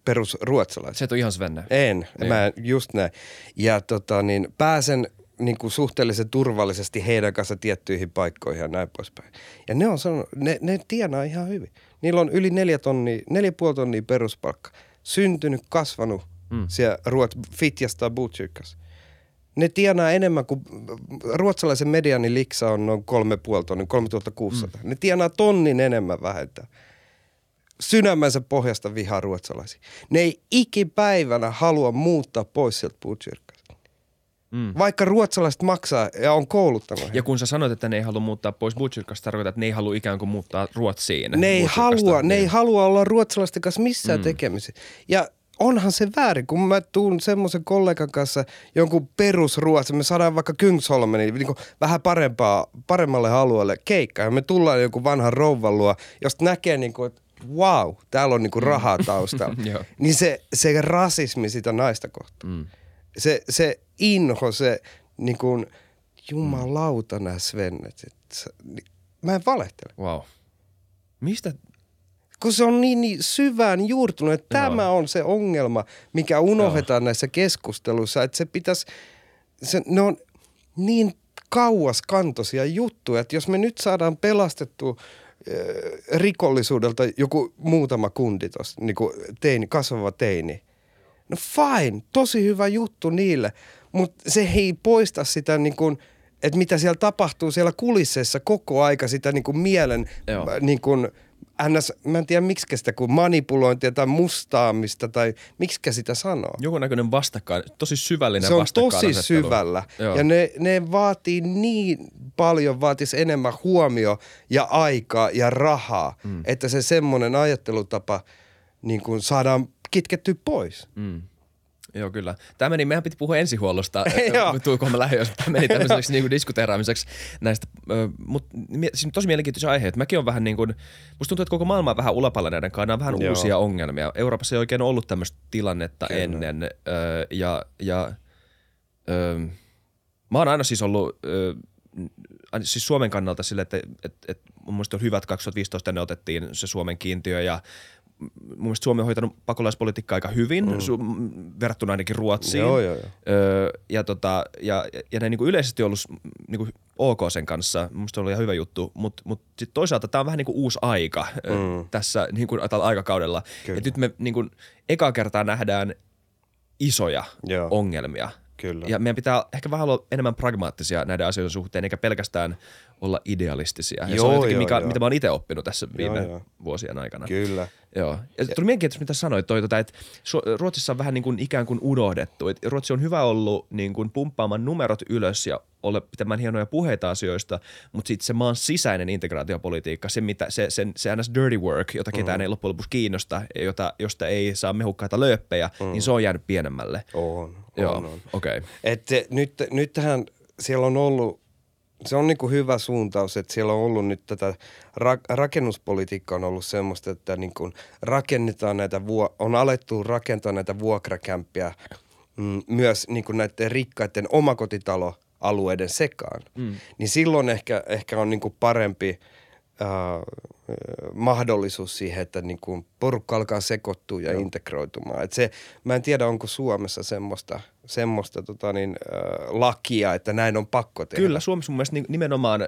perus ruotsalaiset. Se et ole ihan Svenne. En, niin. mä just näin. Ja tota, niin pääsen niin kuin suhteellisen turvallisesti heidän kanssa tiettyihin paikkoihin ja näin poispäin. Ja ne on sanonut, ne, ne tienaa ihan hyvin. Niillä on yli neljä tonnia, neljä puoli tonnia peruspalkka. Syntynyt, kasvanut mm. siellä Ruot, Fitjasta Botkyrkas. Ne tienaa enemmän kuin ruotsalaisen medianin liksa on noin kolme puoli tonnia, 3600. Mm. Ne tienaa tonnin enemmän vähentää sydämensä pohjasta vihaa ruotsalaisia. Ne ei ikipäivänä halua muuttaa pois sieltä Botkyrkasta. Mm. Vaikka ruotsalaiset maksaa ja on kouluttanut. Ja kun sä sanoit, että ne ei halua muuttaa pois Butchirkasta, tarkoittaa, että ne ei halua ikään kuin muuttaa Ruotsiin. Ne ei halua, ne ei niin. halua olla ruotsalaisten kanssa missään mm. tekemisissä. Ja onhan se väärin, kun mä tuun semmoisen kollegan kanssa jonkun perusruotsi, me saadaan vaikka Kungsholmen, niin, niin vähän parempaa, paremmalle alueelle keikkaa ja me tullaan joku vanhan rouvan luo, josta näkee niin kuin, että wow, täällä on niinku rahaa taustalla. niin se, se rasismi sitä naista kohtaan. Mm. Se, se inho, se niinku, jumalauta nämä Svennet. Mä en valehtele. Wow. Mistä? Kun se on niin, niin syvään juurtunut, että Joo. tämä on se ongelma, mikä unohdetaan Joo. näissä keskusteluissa. Että se pitäisi, se, ne on niin kauas kantoisia juttuja, että jos me nyt saadaan pelastettua – rikollisuudelta joku muutama kundi tuossa, niin kuin teini, kasvava teini. No fine, tosi hyvä juttu niille, mutta se ei poista sitä niin kuin, että mitä siellä tapahtuu siellä kulisseissa koko aika sitä niin kuin mielen niin kuin, ns, mä en tiedä miksi sitä, kuin manipulointia tai mustaamista tai miksi sitä sanoo. Joku näköinen vastakkain, tosi syvällinen Se on tosi syvällä Joo. ja ne, ne vaatii niin paljon, vaatisi enemmän huomio ja aikaa ja rahaa, mm. että se semmoinen ajattelutapa niin kuin saadaan kitketty pois. Mm. Joo, kyllä. Tämä meni, mehän piti puhua ensihuollosta, mä lähdin, tämä meni tämmöiseksi niin diskuteeraamiseksi näistä, mutta on tosi mielenkiintoisia aiheita. Mäkin on vähän niin kuin, musta tuntuu, että koko maailma on vähän ulapalla näiden kanssa, on vähän Joo. uusia ongelmia. Euroopassa ei oikein ollut tämmöistä tilannetta kyllä. ennen, ja, ja mä oon aina siis ollut, siis Suomen kannalta sille, että, että, että mun mielestä on hyvä, että 2015 ne otettiin se Suomen kiintiö ja mun mielestä Suomi on hoitanut pakolaispolitiikkaa aika hyvin mm. su- verrattuna ainakin Ruotsiin. Joo, joo, joo. Öö, ja, tota, ja, ja ne niin kuin yleisesti ollut niin kuin ok sen kanssa. Mun on ollut ihan hyvä juttu, mutta mut sit toisaalta tämä on vähän niin kuin uusi aika mm. tässä niin kuin tällä aikakaudella. Et nyt me niin kuin, eka kertaa nähdään isoja joo. ongelmia. Kyllä. Ja meidän pitää ehkä vähän olla enemmän pragmaattisia näiden asioiden suhteen, eikä pelkästään olla idealistisia. Ja joo, se on jotenkin, joo, mikä, joo. mitä mä oon itse oppinut tässä viime joo, joo. vuosien aikana. Kyllä. Joo. Ja tuli mielenkiintoista, mitä sanoit, toi, tota, että Ruotsissa on vähän niin kuin ikään kuin unohdettu. Et Ruotsi on hyvä ollut niin kuin pumppaamaan numerot ylös ja ole pitämään hienoja puheita asioista, mutta sitten se maan sisäinen integraatiopolitiikka, se, mitä, se, se, se ns. dirty work, jota ketään mm. ei loppujen lopuksi kiinnosta, jota, josta ei saa mehukkaita lööppejä, mm. niin se on jäänyt pienemmälle. On, on, Joo, on. okei. Okay. nyt, nyt tähän, siellä on ollut se on niin kuin hyvä suuntaus, että siellä on ollut nyt tätä, ra- rakennuspolitiikka on ollut semmoista, että niin kuin rakennetaan näitä, vuo- on alettu rakentaa näitä vuokrakämppiä mm, myös niin kuin näiden rikkaiden omakotitaloalueiden sekaan. Mm. Niin silloin ehkä, ehkä on niin kuin parempi – äh, mahdollisuus siihen, että niin kuin porukka alkaa sekoittua ja Joo. integroitumaan. Et se, mä en tiedä, onko Suomessa semmoista, semmoista tota niin, äh, lakia, että näin on pakko tehdä. Kyllä, Suomessa mun mielestä nimenomaan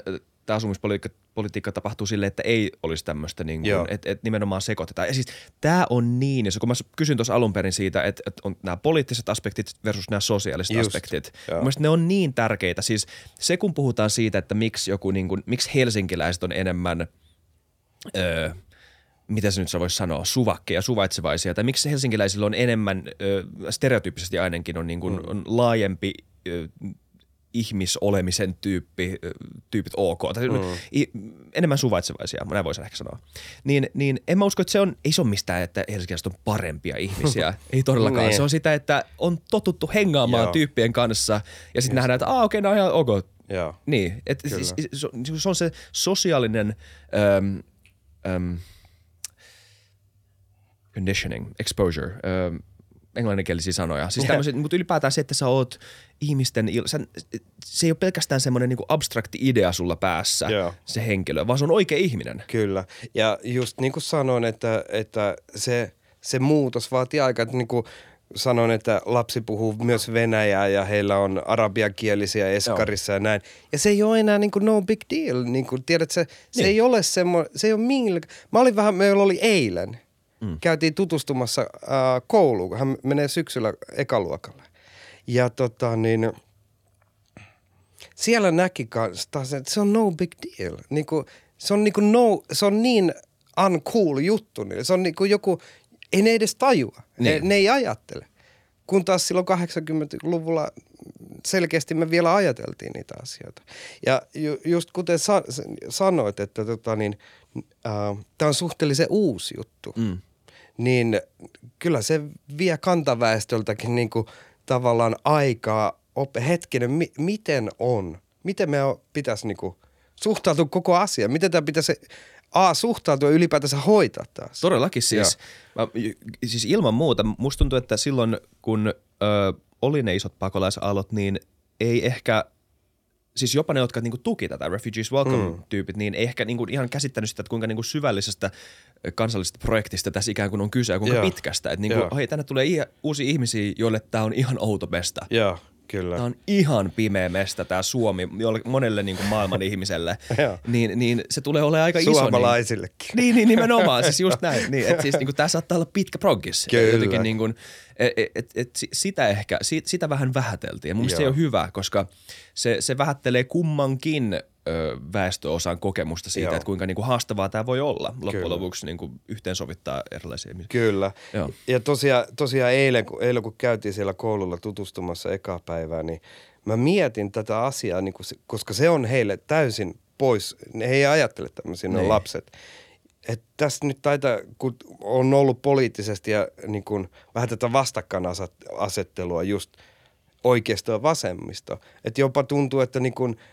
tämä asumispolitiikka politiikka tapahtuu sille, että ei olisi tämmöistä, niin että et nimenomaan sekoitetaan. Ja siis tämä on niin, ja kun mä kysyn tuossa alun perin siitä, että, että on nämä poliittiset aspektit versus nämä sosiaaliset Just, aspektit. Mielestäni ne on niin tärkeitä. Siis se, kun puhutaan siitä, että miksi, joku, niin kuin, miksi helsinkiläiset on enemmän öö, – mitä se nyt sä voisi sanoa, suvakkeja, suvaitsevaisia, tai miksi helsinkiläisillä on enemmän, ö, stereotyyppisesti ainakin on, niin kuin, mm. on laajempi ö, ihmisolemisen tyyppi tyypit ok, tai mm. i, enemmän suvaitsevaisia, näin voisi ehkä sanoa. Niin, niin en mä usko, että se on, ei se ole mistään, että helsinkiläiset on parempia ihmisiä. ei todellakaan. niin. Se on sitä, että on totuttu hengaamaan Joo. tyyppien kanssa ja sitten nähdään, että okei, okay, no ihan ok. Joo. Niin, että se, se on se sosiaalinen äm, äm, conditioning, exposure, äm, englanninkielisiä sanoja. Siis tämmöiset, mutta ylipäätään se, että sä oot ihmisten, sä, se ei ole pelkästään semmoinen niin abstrakti idea sulla päässä, Joo. se henkilö, vaan se on oikea ihminen. Kyllä. Ja just niin kuin sanoin, että, että se, se muutos vaatii aikaa, että niin kuin sanoin, että lapsi puhuu myös venäjää ja heillä on arabiakielisiä eskarissa Joo. ja näin. Ja se ei ole enää niin kuin no big deal. Niin kuin, tiedät, se, se niin. ei ole semmoinen, se ei ole mingillä. Mä olin vähän, meillä oli eilen – Mm. Käytiin tutustumassa äh, kouluun, hän menee syksyllä ekaluokalle. Ja tota niin, siellä näki kanssa taas, että se on no big deal. Niin kuin, se, on niin kuin no, se on niin uncool juttu. Niin se on niin kuin joku, ei ne edes tajua. Niin. Ne, ne ei ajattele. Kun taas silloin 80-luvulla selkeästi me vielä ajateltiin niitä asioita. Ja ju, just kuten sa, sanoit, että tota niin, äh, tämä on suhteellisen uusi juttu. Mm niin kyllä se vie kantaväestöltäkin niin kuin tavallaan aikaa oppe. Hetkinen, mi- miten on? Miten me pitäisi niin kuin suhtautua koko asiaan? Miten tämä pitäisi A, suhtautua ylipäätänsä hoitaa taas? Todellakin siis. Mä, siis ilman muuta. Musta tuntuu, että silloin kun ö, oli ne isot pakolaisaallot, niin ei ehkä – siis jopa ne, jotka niinku tuki tätä Refugees Welcome-tyypit, mm. niin ei ehkä niinku ihan käsittänyt sitä, että kuinka niinku syvällisestä kansallisesta projektista tässä ikään kuin on kyse ja kuinka Joo. pitkästä. Että niinku, hei, tänne tulee ia, uusia ihmisiä, joille tämä on ihan outo mesta. Joo. Kyllä. Tämä on ihan pimeä mesta tämä Suomi monelle niin kuin maailman ihmiselle. niin, niin se tulee olemaan aika iso. Suomalaisillekin. Niin, niin, nimenomaan. siis just näin. Niin, että siis, niin kuin, tämä saattaa olla pitkä proggis. Kyllä. Jotenkin, niin kuin, et, et, et, sitä ehkä, sitä vähän vähäteltiin. Mun se ei ole hyvä, koska se, se vähättelee kummankin ö, väestöosan kokemusta siitä, Joo. että kuinka niin kuin haastavaa tämä voi olla loppujen Kyllä. lopuksi niin kuin yhteensovittaa erilaisia ihmisiä. Kyllä. Joo. Ja tosiaan, tosiaan eilen, kun, eilen, kun käytiin siellä koululla tutustumassa eka päivää, niin mä mietin tätä asiaa, niin kuin se, koska se on heille täysin pois. He ei ajattele tämmöisiä, ne lapset. Että tässä nyt taitaa, kun on ollut poliittisesti ja niin kuin, vähän tätä vastakkainasettelua just oikeisto ja vasemmisto. Että jopa tuntuu, että niin kuin –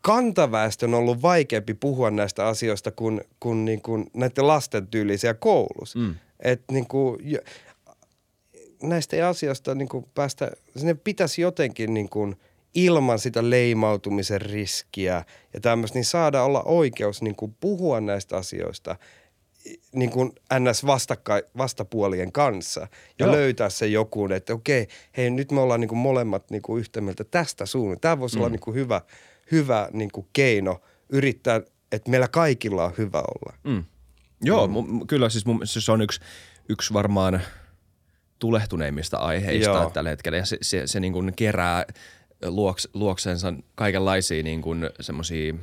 kantaväestön on ollut vaikeampi puhua näistä asioista kuin, kuin, niin kuin näiden lasten tyylisiä koulussa. Mm. Et niin kuin, näistä asioista niin kuin päästä, sinne pitäisi jotenkin niin kuin ilman sitä leimautumisen riskiä ja tämmöistä, niin saada olla oikeus niin kuin puhua näistä asioista niin kuin ns. Vastakka, vastapuolien kanssa ja Joo. löytää se joku, että okei, hei nyt me ollaan niin kuin molemmat niin kuin yhtä mieltä tästä suunnasta. Tämä voisi mm. olla niin kuin hyvä – hyvä niin kuin keino yrittää, että meillä kaikilla on hyvä olla. Mm. Joo, mm. kyllä siis mun, se on yksi, yksi varmaan tulehtuneimmista aiheista Joo. tällä hetkellä ja se, se, se niin kuin kerää luoks, luoksensa kaikenlaisia niin kuin semmoisia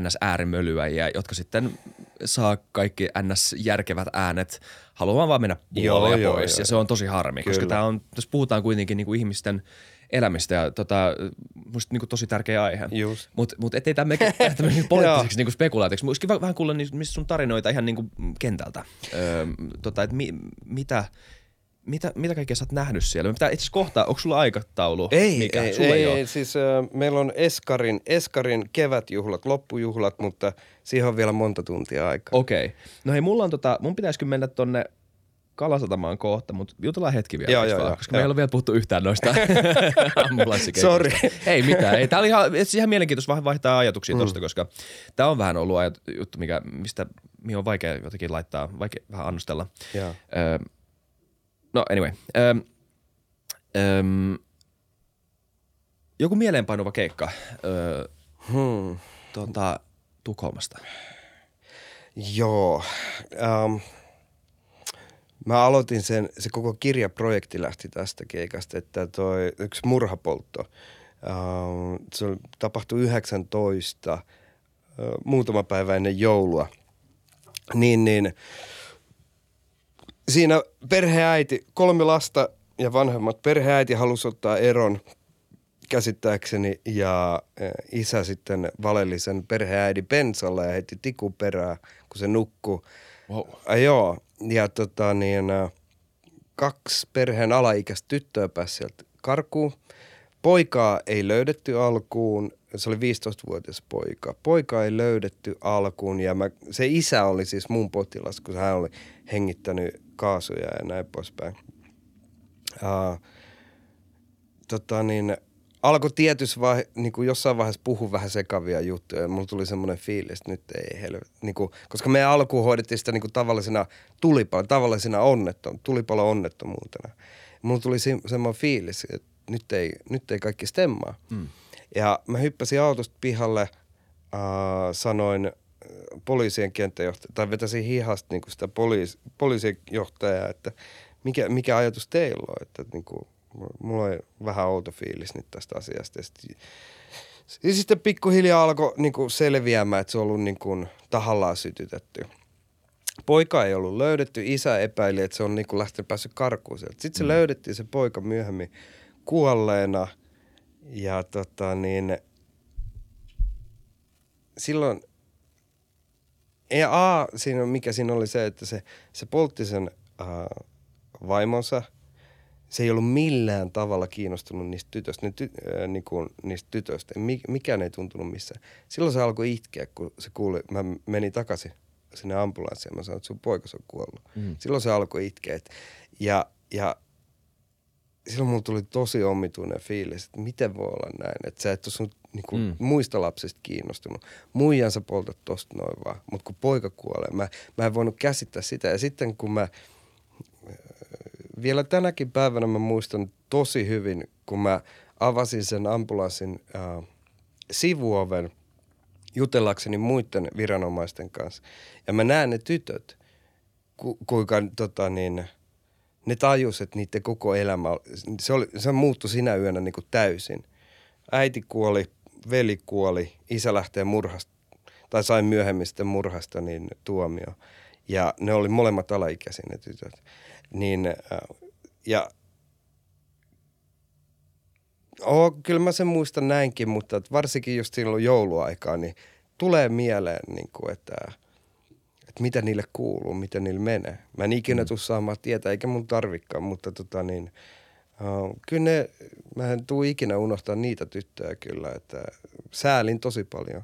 NS-äärimölyäjiä, jotka sitten saa kaikki NS-järkevät äänet haluamaan vaan mennä puolelle ja pois. Joo, ja se on tosi harmi, Kyllä. koska tämä on, tässä puhutaan kuitenkin niin kuin ihmisten – elämistä ja tota, musta niin kuin tosi tärkeä aihe. Mutta mut ettei tämä mene tämmöiseksi poliittiseksi niin spekulaatioksi. Musta vähän, vähän kuulla niistä sun tarinoita ihan niin kuin kentältä. Öö, tota, et mi, mitä, mitä, mitä kaikkea sä oot nähnyt siellä? Me pitää itse kohtaa, onko sulla aikataulu? Ei, mikä? ei, sulla ei, ei, ei. Siis äh, meillä on Eskarin, Eskarin kevätjuhlat, loppujuhlat, mutta siihen on vielä monta tuntia aikaa. Okei. Okay. No hei, mulla on tota, mun pitäisikö mennä tonne Kalasatamaan kohta, mutta jutellaan hetki vielä, joo, joo, koska joo. me ei ole vielä puhuttu yhtään noista Sorry. Ei mitään. Ei, tämä oli ihan, ihan mielenkiintoista vaihtaa ajatuksia mm. tuosta, koska tämä on vähän ollut ajat, juttu, mikä, mistä mihin on vaikea jotenkin laittaa, vaikea vähän annostella. Joo. Öö, no anyway. Öö, öö, joku mieleenpainuva keikka öö, hmm. tuota, Tukholmasta. Joo. Um, Mä aloitin sen, se koko kirjaprojekti lähti tästä keikasta, että toi yksi murhapoltto, uh, se tapahtui 19, uh, muutama päivä ennen joulua. Niin, niin siinä perheäiti, kolme lasta ja vanhemmat, perheäiti halusi ottaa eron käsittääkseni ja äh, isä sitten valeli sen perheäidi pensalla ja heti tiku perää, kun se nukkuu. Wow. Äh, joo, ja tota niin, äh, kaksi perheen alaikäistä tyttöä pääsi sieltä karkuun. Poikaa ei löydetty alkuun, se oli 15-vuotias poika. Poika ei löydetty alkuun ja mä, se isä oli siis mun potilas, kun hän oli hengittänyt kaasuja ja näin poispäin. Uh, tota niin, alkoi tietyssä vaihe, niin kuin jossain vaiheessa puhua vähän sekavia juttuja. Mulla tuli semmoinen fiilis, että nyt ei helvet. Niin kuin, koska me alkuun hoidettiin sitä niin kuin tavallisena tulipalo, tavallisena onnettom, tulipalo onnettomuutena. Mulla tuli se, semmoinen fiilis, että nyt ei, nyt ei kaikki stemmaa. Mm. Ja mä hyppäsin autosta pihalle, äh, sanoin äh, poliisien kenttäjohtaja, tai vetäisin hihasta niin kuin sitä poliis, poliisien johtajaa, että mikä, mikä ajatus teillä on, että niin kuin, mulla on vähän outo fiilis nyt tästä asiasta. Ja sitten, ja sitten pikkuhiljaa alkoi niin kuin selviämään, että se on ollut niin kuin tahallaan sytytetty. Poika ei ollut löydetty, isä epäili, että se on niin kuin lähtenyt päässyt karkuun sieltä. Sitten se mm. löydettiin se poika myöhemmin kuolleena ja tota niin, silloin, ja A, siinä, mikä siinä oli se, että se, se poltti sen äh, vaimonsa – se ei ollut millään tavalla kiinnostunut niistä tytöistä, ne ty, äh, niin kuin, niistä tytöistä. Mikään ei tuntunut missään. Silloin se alkoi itkeä, kun se kuuli, mä menin takaisin sinne ambulanssiin ja mä sanoin, että sun poikas on kuollut. Mm. Silloin se alkoi itkeä. Et, ja, ja silloin mulla tuli tosi omituinen fiilis, että miten voi olla näin, että sä et ole sun niin kuin, mm. muista lapsista kiinnostunut. Muijan sä poltat tosta noin vaan, mutta kun poika kuolee, mä, mä en voinut käsittää sitä. Ja sitten kun mä vielä tänäkin päivänä mä muistan tosi hyvin, kun mä avasin sen ambulanssin äh, sivuoven jutellakseni muiden viranomaisten kanssa. Ja mä näen ne tytöt, ku, kuinka tota niin, ne tajus, että niiden koko elämä, se, oli, se muuttui sinä yönä niin kuin täysin. Äiti kuoli, veli kuoli, isä lähtee murhasta, tai sai myöhemmin sitten murhasta niin tuomio. Ja ne oli molemmat alaikäisiä ne tytöt. Niin äh, ja oh, kyllä mä sen muistan näinkin, mutta varsinkin just silloin jouluaikaa, niin tulee mieleen, niin kuin, että, että mitä niille kuuluu, mitä niille menee. Mä en ikinä mm. tule saamaan tietää, eikä mun tarvikaan, mutta tota niin, uh, kyllä ne, mä en tule ikinä unohtaa niitä tyttöjä kyllä, että säälin tosi paljon.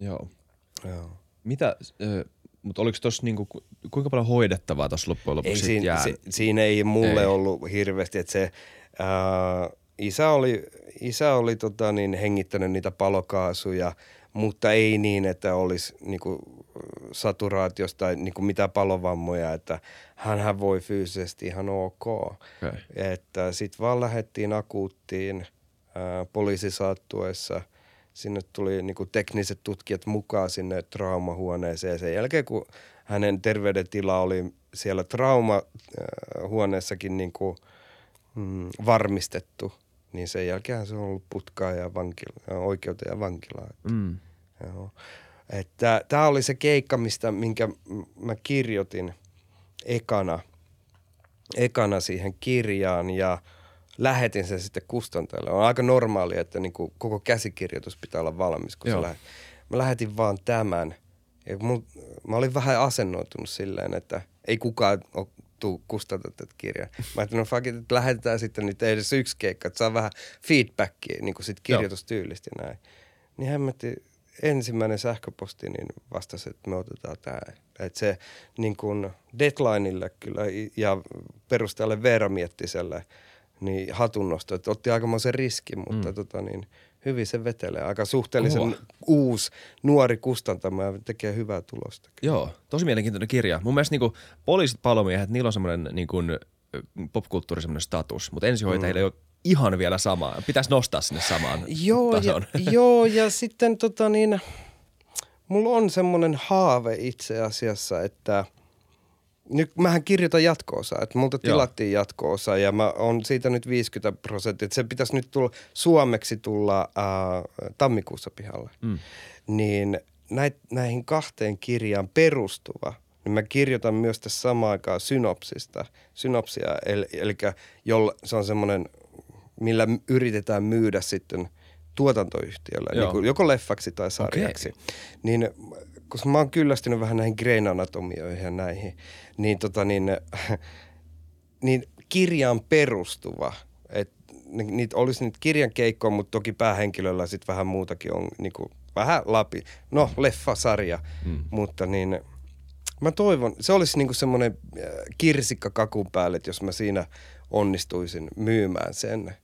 Joo. Joo. Mitä, äh, mutta oliko tuossa niinku, kuinka paljon hoidettavaa tuossa loppujen lopuksi ei siinä, jää? Si, siinä ei mulle ei. ollut hirveästi, että se ää, isä oli, isä oli tota, niin, hengittänyt niitä palokaasuja, mutta ei niin, että olisi niinku, saturaatiosta tai niinku, mitä palovammoja, että hän voi fyysisesti ihan ok. Okay. Että sitten vaan lähdettiin akuuttiin ää, poliisi saattuessa – sinne tuli niin kuin tekniset tutkijat mukaan sinne traumahuoneeseen. Sen jälkeen, kun hänen terveydentila oli siellä traumahuoneessakin niin kuin, mm, varmistettu, niin sen jälkeen se on ollut putkaa ja vankila, oikeuteen ja vankilaa. Mm. Joo. Että tämä oli se keikka, mistä, minkä mä kirjoitin ekana, ekana siihen kirjaan ja – lähetin sen sitten kustantajalle. On aika normaali, että niin kuin koko käsikirjoitus pitää olla valmis, kun Joo. Mä lähetin vaan tämän. Ja mun, mä olin vähän asennoitunut silleen, että ei kukaan ole tuu kustantaa tätä kirjaa. Mä ajattelin, no fuck it, että lähetetään sitten nyt edes yksi keikka, että saa vähän feedbackia niin kuin sit kirjoitustyylistä näin. Niin hämmätti ensimmäinen sähköposti niin vastasi, että me otetaan tämä. Että se niin kuin deadlineille kyllä ja perustajalle Veera Miettiselle – niin hatunnosto, että otti aikamoisen riskin, mutta mm. tota niin, hyvin se vetelee. Aika suhteellisen Oho. uusi, nuori kustantama ja tekee hyvää tulosta. Joo, tosi mielenkiintoinen kirja. Mun mielestä niin poliisit, palomiehet, niillä on semmoinen niin kuin, popkulttuuri semmoinen status, mutta ensihoitajilla mm. ei ole ihan vielä samaa. Pitäisi nostaa sinne samaan joo, tason. Ja, joo, ja sitten tota niin, mulla on semmoinen haave itse asiassa, että – nyt mähän kirjoitan jatko-osaa, että multa tilattiin jatko-osa ja mä on siitä nyt 50 prosenttia. Se pitäisi nyt tulla, suomeksi tulla äh, tammikuussa pihalle. Mm. Niin näit, näihin kahteen kirjaan perustuva, niin mä kirjoitan myös tässä samaan aikaan synopsista, synopsia, eli, eli jolla, se on semmoinen millä yritetään myydä sitten tuotantoyhtiölle, niin kuin joko leffaksi tai sarjaksi. Okay. Niin koska mä oon kyllästynyt vähän näihin Grain Anatomioihin ja näihin, niin, tota, niin, niin kirjaan perustuva, että niitä olisi niitä kirjan keikkoja, mutta toki päähenkilöllä sitten vähän muutakin on niin kuin, vähän lapi. No, leffasarja, mm. mutta niin mä toivon, se olisi niinku semmoinen äh, kirsikka kakun päälle, että jos mä siinä onnistuisin myymään sen,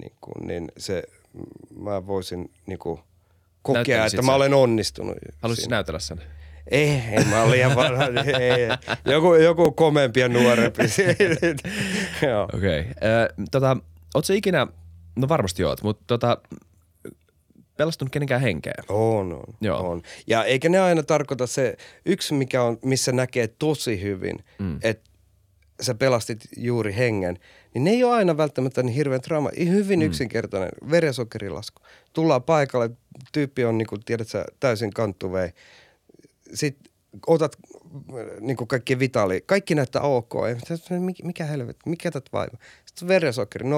niin, kuin, niin se, mä voisin niinku kokea, että mä sen? olen onnistunut. Haluaisit siinä. näytellä sen? Ei, ei, mä olen liian ei. Joku, joku komempi ja nuorempi. Okei. Okay. Tota, ikinä, no varmasti oot, mutta tota, pelastunut kenenkään henkeä? On, on, Joo. on. Ja eikä ne aina tarkoita se, yksi mikä on, missä näkee tosi hyvin, mm. että sä pelastit juuri hengen, niin ne ei ole aina välttämättä niin hirveän trauma. Hyvin mm. yksinkertainen verensokerilasku. Tullaan paikalle, tyyppi on niin kuin, tiedät sä, täysin kanttuvei. Sitten otat niin kuin kaikki vitaali, kaikki näyttää ok. Mikä, mikä helvetti, mikä tätä vaiva? Sitten verensokeri 0,5,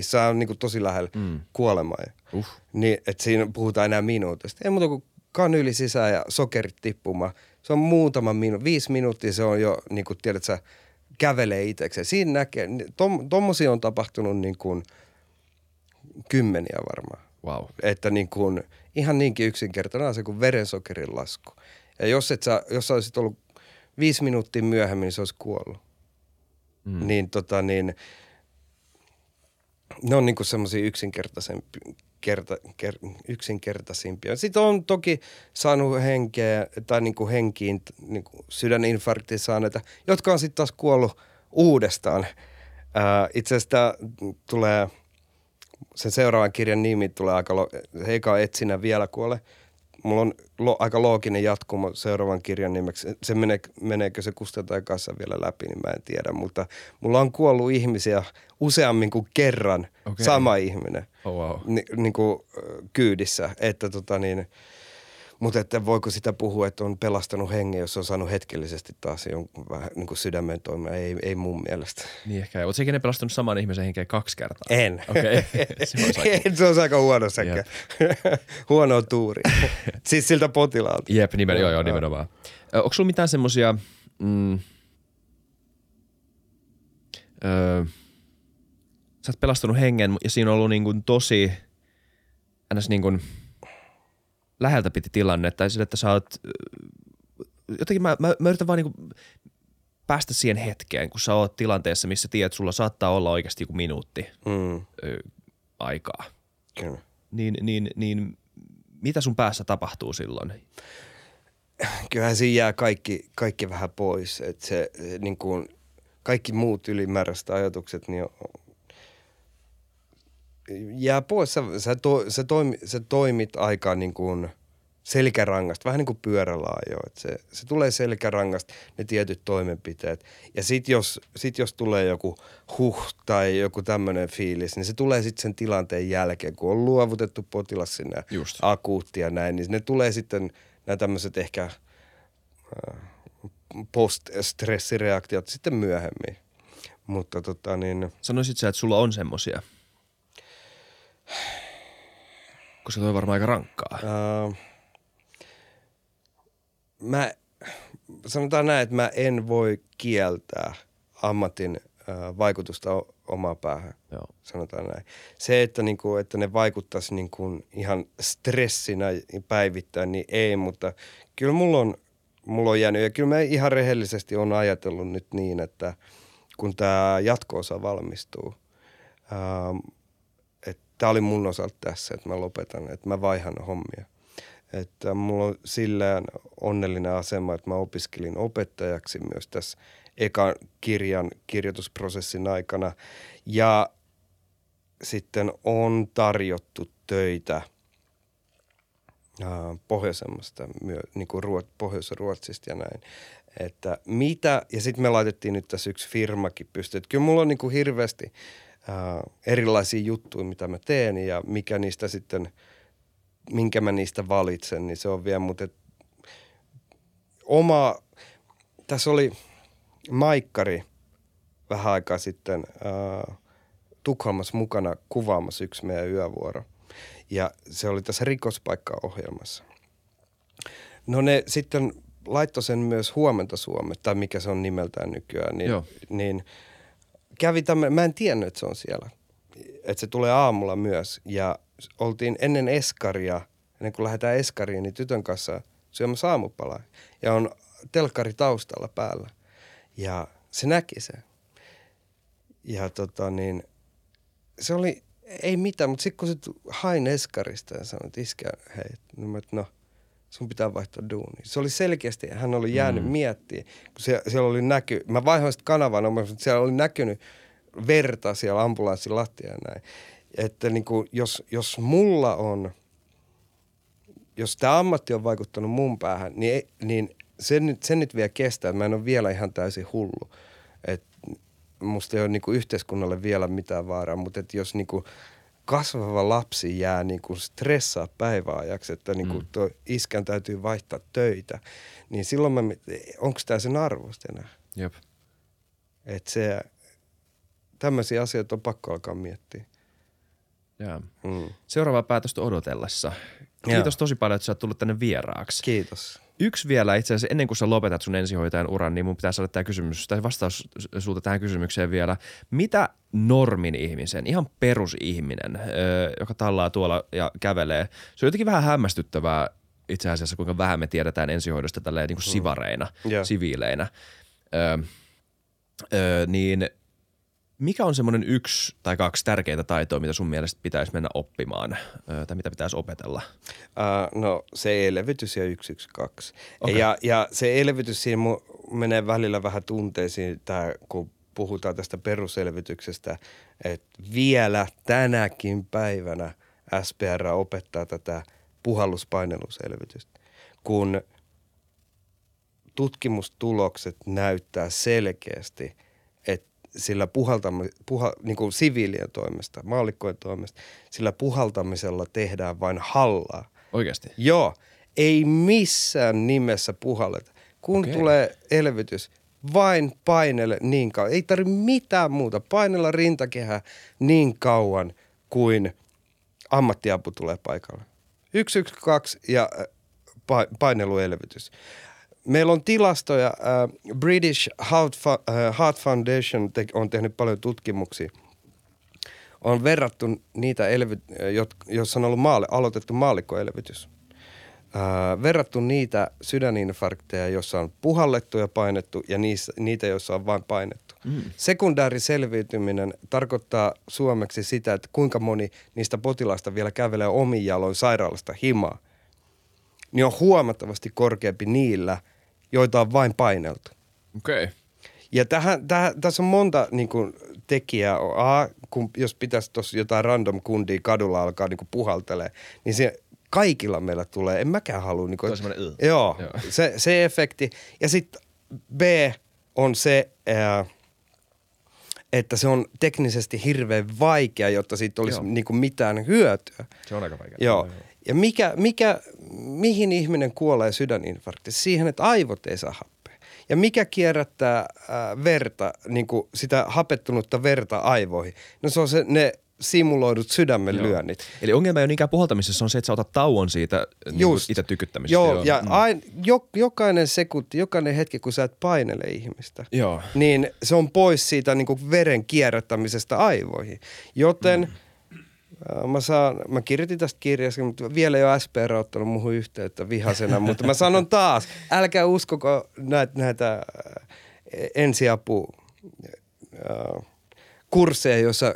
se on niin kuin tosi lähellä mm. kuolemaa. Uh. Niin, että siinä puhutaan enää minuutista. Ei muuta kuin kanyli sisään ja sokerit tippumaan. Se on muutama minuutti, viisi minuuttia se on jo, niin kuin tiedät sä, kävelee itsekseen. Siinä näkee, tom, tommosia on tapahtunut niin kuin kymmeniä varmaan. Wow. Että niin kuin, ihan niinkin yksinkertainen asia kuin verensokerin lasku. Ja jos, et sä, jos sä olisit ollut viisi minuuttia myöhemmin, niin se olisi kuollut. Mm. Niin tota niin, ne on niinku semmoisia yksinkertaisempia, kerta, ker, yksinkertaisimpia. Sitten on toki saanut henkeä tai niinku henkiin niinku sydäninfarktin saaneita, jotka on sitten taas kuollut uudestaan. Itse asiassa tulee, sen seuraavan kirjan nimi tulee aika, eikä etsinä vielä kuole. Mulla on lo, aika looginen jatkumo seuraavan kirjan nimeksi. Se menee, meneekö se kustantajan kanssa vielä läpi, niin mä en tiedä. Mutta mulla on kuollut ihmisiä useammin kuin kerran Okei. sama ihminen Oh, wow. ni, niin kuin, kyydissä. Että tota niin, mutta että voiko sitä puhua, että on pelastanut hengen, jos on saanut hetkellisesti taas jonkun vähän niin kuin sydämen toimia. Ei, ei mun mielestä. Niin ehkä. Oletko ikinä pelastunut saman ihmisen henkeä kaksi kertaa? En. Okei. se aika... Ei, se on aika huono sekä. huono tuuri. siis siltä potilaalta. Jep, nimen, joo, joo, nimenomaan. Onko sulla mitään semmosia, mm, öö, sä oot pelastanut hengen ja siinä on ollut niin kuin tosi, ns. niin kuin läheltä piti tilanne, tai sille, että sä oot, ö, jotenkin mä, mä, mä yritän vaan niin päästä siihen hetkeen, kun sä oot tilanteessa, missä tiedät, että sulla saattaa olla oikeasti joku minuutti Mm, ö, aikaa. kyllä. Niin, niin, niin mitä sun päässä tapahtuu silloin? Kyllähän siinä jää kaikki, kaikki vähän pois. Että se, se niin kuin, kaikki muut ylimääräiset ajatukset niin on, jää pois. Sä, sä, to, sä, toimi, sä toimit aika niin kuin selkärangasta, vähän niin kuin pyörällä ajo. Et se, se tulee selkärangasta ne tietyt toimenpiteet. Ja sit jos, sit jos tulee joku huh tai joku tämmöinen fiilis, niin se tulee sitten sen tilanteen jälkeen, kun on luovutettu potilas sinne Just. akuutti ja näin, niin ne tulee sitten nämä tämmöiset ehkä äh, post-stressireaktiot sitten myöhemmin. Mutta tota niin, Sanoisit sä, että sulla on semmosia? Koska toi on varmaan aika rankkaa. äh, mä sanotaan näin, että mä en voi kieltää ammatin äh, vaikutusta o- omaan päähän. Joo. Sanotaan näin. Se, että, niinku, että ne vaikuttaisi niinku ihan stressinä päivittäin, niin ei, mutta kyllä mulla on, mulla on jäänyt. Ja kyllä mä ihan rehellisesti on ajatellut nyt niin, että kun tämä jatko-osa valmistuu, ähm, tämä oli mun osalta tässä, että mä lopetan, että mä vaihan hommia. Että mulla on sillään onnellinen asema, että mä opiskelin opettajaksi myös tässä ekan kirjan kirjoitusprosessin aikana. Ja sitten on tarjottu töitä pohjoisemmasta, niin kuin Ruot, Pohjois-Ruotsista ja näin. Että mitä, ja sitten me laitettiin nyt tässä yksi firmakin pystyyn. Kyllä mulla on niin kuin hirveästi ää, erilaisia juttuja, mitä mä teen ja mikä niistä sitten, minkä mä niistä valitsen, niin se on vielä, mutta et, oma, tässä oli Maikkari vähän aikaa sitten ää, Tukholmassa mukana kuvaamassa yksi meidän yövuoro. Ja se oli tässä rikospaikkaohjelmassa. No ne sitten laittoi sen myös Huomenta Suome, tai mikä se on nimeltään nykyään. Niin, Joo. niin kävi tämmöinen, mä en tiennyt, että se on siellä. Että se tulee aamulla myös. Ja oltiin ennen eskaria, ennen kuin lähdetään eskariin, niin tytön kanssa syömässä aamupalaa. Ja on telkkari taustalla päällä. Ja se näki sen. Ja tota niin, se oli, ei mitään, mutta sitten kun se hain eskarista ja sanoi, että iskä, hei, no, sun pitää vaihtaa duuni. Se oli selkeästi, hän oli jäänyt mm. miettimään, kun se, siellä oli näky, mä vaihoin sitä kanavaa, no, mutta siellä oli näkynyt verta siellä ambulanssin lattia ja näin. Että niin kuin, jos, jos mulla on, jos tämä ammatti on vaikuttanut mun päähän, niin, ei- niin sen, nyt, sen nyt vielä kestää, että mä en ole vielä ihan täysin hullu. Et musta ei ole niinku yhteiskunnalle vielä mitään vaaraa, mutta et jos niinku kasvava lapsi jää niinku stressaa päiväajaksi, että niinku Mm. toi iskän täytyy vaihtaa töitä, niin silloin mä, onko tämä sen arvosta enää? Jep. Että se, tämmöisiä asioita on pakko alkaa miettiä. Jaa. Mm. Seuraavaa päätöstä odotellessa. Kiitos tosi paljon, että sä oot tullut tänne vieraaksi. Kiitos. Yksi vielä itse asiassa, ennen kuin sä lopetat sun ensihoitajan uran, niin mun pitää saada tämä kysymys, tai vastaus sulta tähän kysymykseen vielä. Mitä normin ihmisen, ihan perusihminen, joka tallaa tuolla ja kävelee, se on jotenkin vähän hämmästyttävää itse asiassa, kuinka vähän me tiedetään ensihoidosta tälleen niin kuin sivareina, Joo. siviileinä. Öö, öö, niin mikä on semmoinen yksi tai kaksi tärkeintä taitoa, mitä sun mielestä pitäisi mennä oppimaan, tai mitä pitäisi opetella? Uh, no se elvytys ja 112. Okei. Ja, ja se elvytys siinä mu- menee välillä vähän tunteisiin, tää, kun puhutaan tästä peruselvytyksestä, että vielä tänäkin päivänä SPR opettaa tätä puhalluspaineluselvytystä, kun tutkimustulokset näyttää selkeästi, sillä puhaltami, puha, niin kuin siviilien toimesta, maallikkojen toimesta, sillä puhaltamisella tehdään vain hallaa. Oikeasti? Joo, ei missään nimessä puhalleta. Kun okay. tulee elvytys, vain painele niin kauan. Ei tarvitse mitään muuta. Painella rintakehää niin kauan kuin ammattiapu tulee paikalle. 112 ja äh, pa- paineluelvytys. Meillä on tilastoja. Äh, British Heart, äh, Heart Foundation te- on tehnyt paljon tutkimuksia. On verrattu niitä, elvy- jot- joissa on ollut maali- aloitettu maallikkoelvytys. Äh, verrattu niitä sydäninfarkteja, joissa on puhallettu ja painettu, ja niissä, niitä, joissa on vain painettu. Mm. Sekundääriselviytyminen tarkoittaa suomeksi sitä, että kuinka moni niistä potilaista vielä kävelee omin jaloin sairaalasta himaa. Niin on huomattavasti korkeampi niillä, joita on vain paineltu. Okei. Okay. Ja tähän, tähän, tässä on monta niin kuin, tekijää. A, kun, jos pitäisi tuossa jotain random kundia kadulla alkaa niin puhaltelee, niin se kaikilla meillä tulee. En mäkään halua. Niin kuin, Tuo on joo, Joo. Se, se efekti. Ja sitten B on se, ää, että se on teknisesti hirveän vaikea, jotta siitä olisi Joo. niin kuin, mitään hyötyä. Se on aika vaikea. Joo. Ja mikä, mikä, mihin ihminen kuolee sydäninfarktissa? Siihen, että aivot ei saa happea. Ja mikä kierrättää äh, verta, niin kuin sitä hapettunutta verta aivoihin? No se on se, ne simuloidut sydämen Joo. lyönnit. Eli ongelma ei ole niinkään puhaltamisessa, se on se, että sä otat tauon siitä niin itse tykyttämisestä. Joo, ja Mm. ain, jo, jokainen sekunti, jokainen hetki, kun sä et painele ihmistä, Joo. niin se on pois siitä niin kuin veren kierrättämisestä aivoihin. Joten mm. Mä, saan, mä kirjoitin tästä kirjasta, mutta vielä ei ole SPR ottanut muuhun yhteyttä vihasena, mutta mä sanon taas, älkää uskoko näitä, näitä ensiapu kursseja, joissa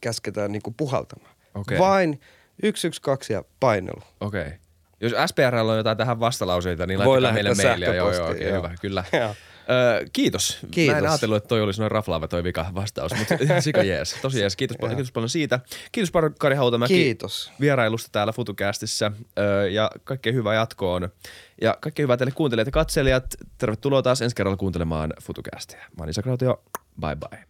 käsketään niin kuin puhaltamaan. Okei. Vain 112 ja painelu. Okei. Okay. Jos SPRllä on jotain tähän vastalauseita, niin Voi meille mailia. Joo, joo, okay, joo. hyvä, kyllä. Joo. Ö, kiitos. Kiitos. Mä en ajatellut, että toi olisi noin raflaava toi vika vastaus, mutta sika jees. Tosi jees. Kiitos, paljon, kiitos paljon siitä. Kiitos paljon Kari Hautamäki. Kiitos. Vierailusta täällä FutuCastissa ö, ja kaikkea hyvää jatkoon. Ja kaikkea hyvää teille kuuntelijat ja katselijat. Tervetuloa taas ensi kerralla kuuntelemaan FutuCastia. Mä oon Isa Krautio. Bye bye.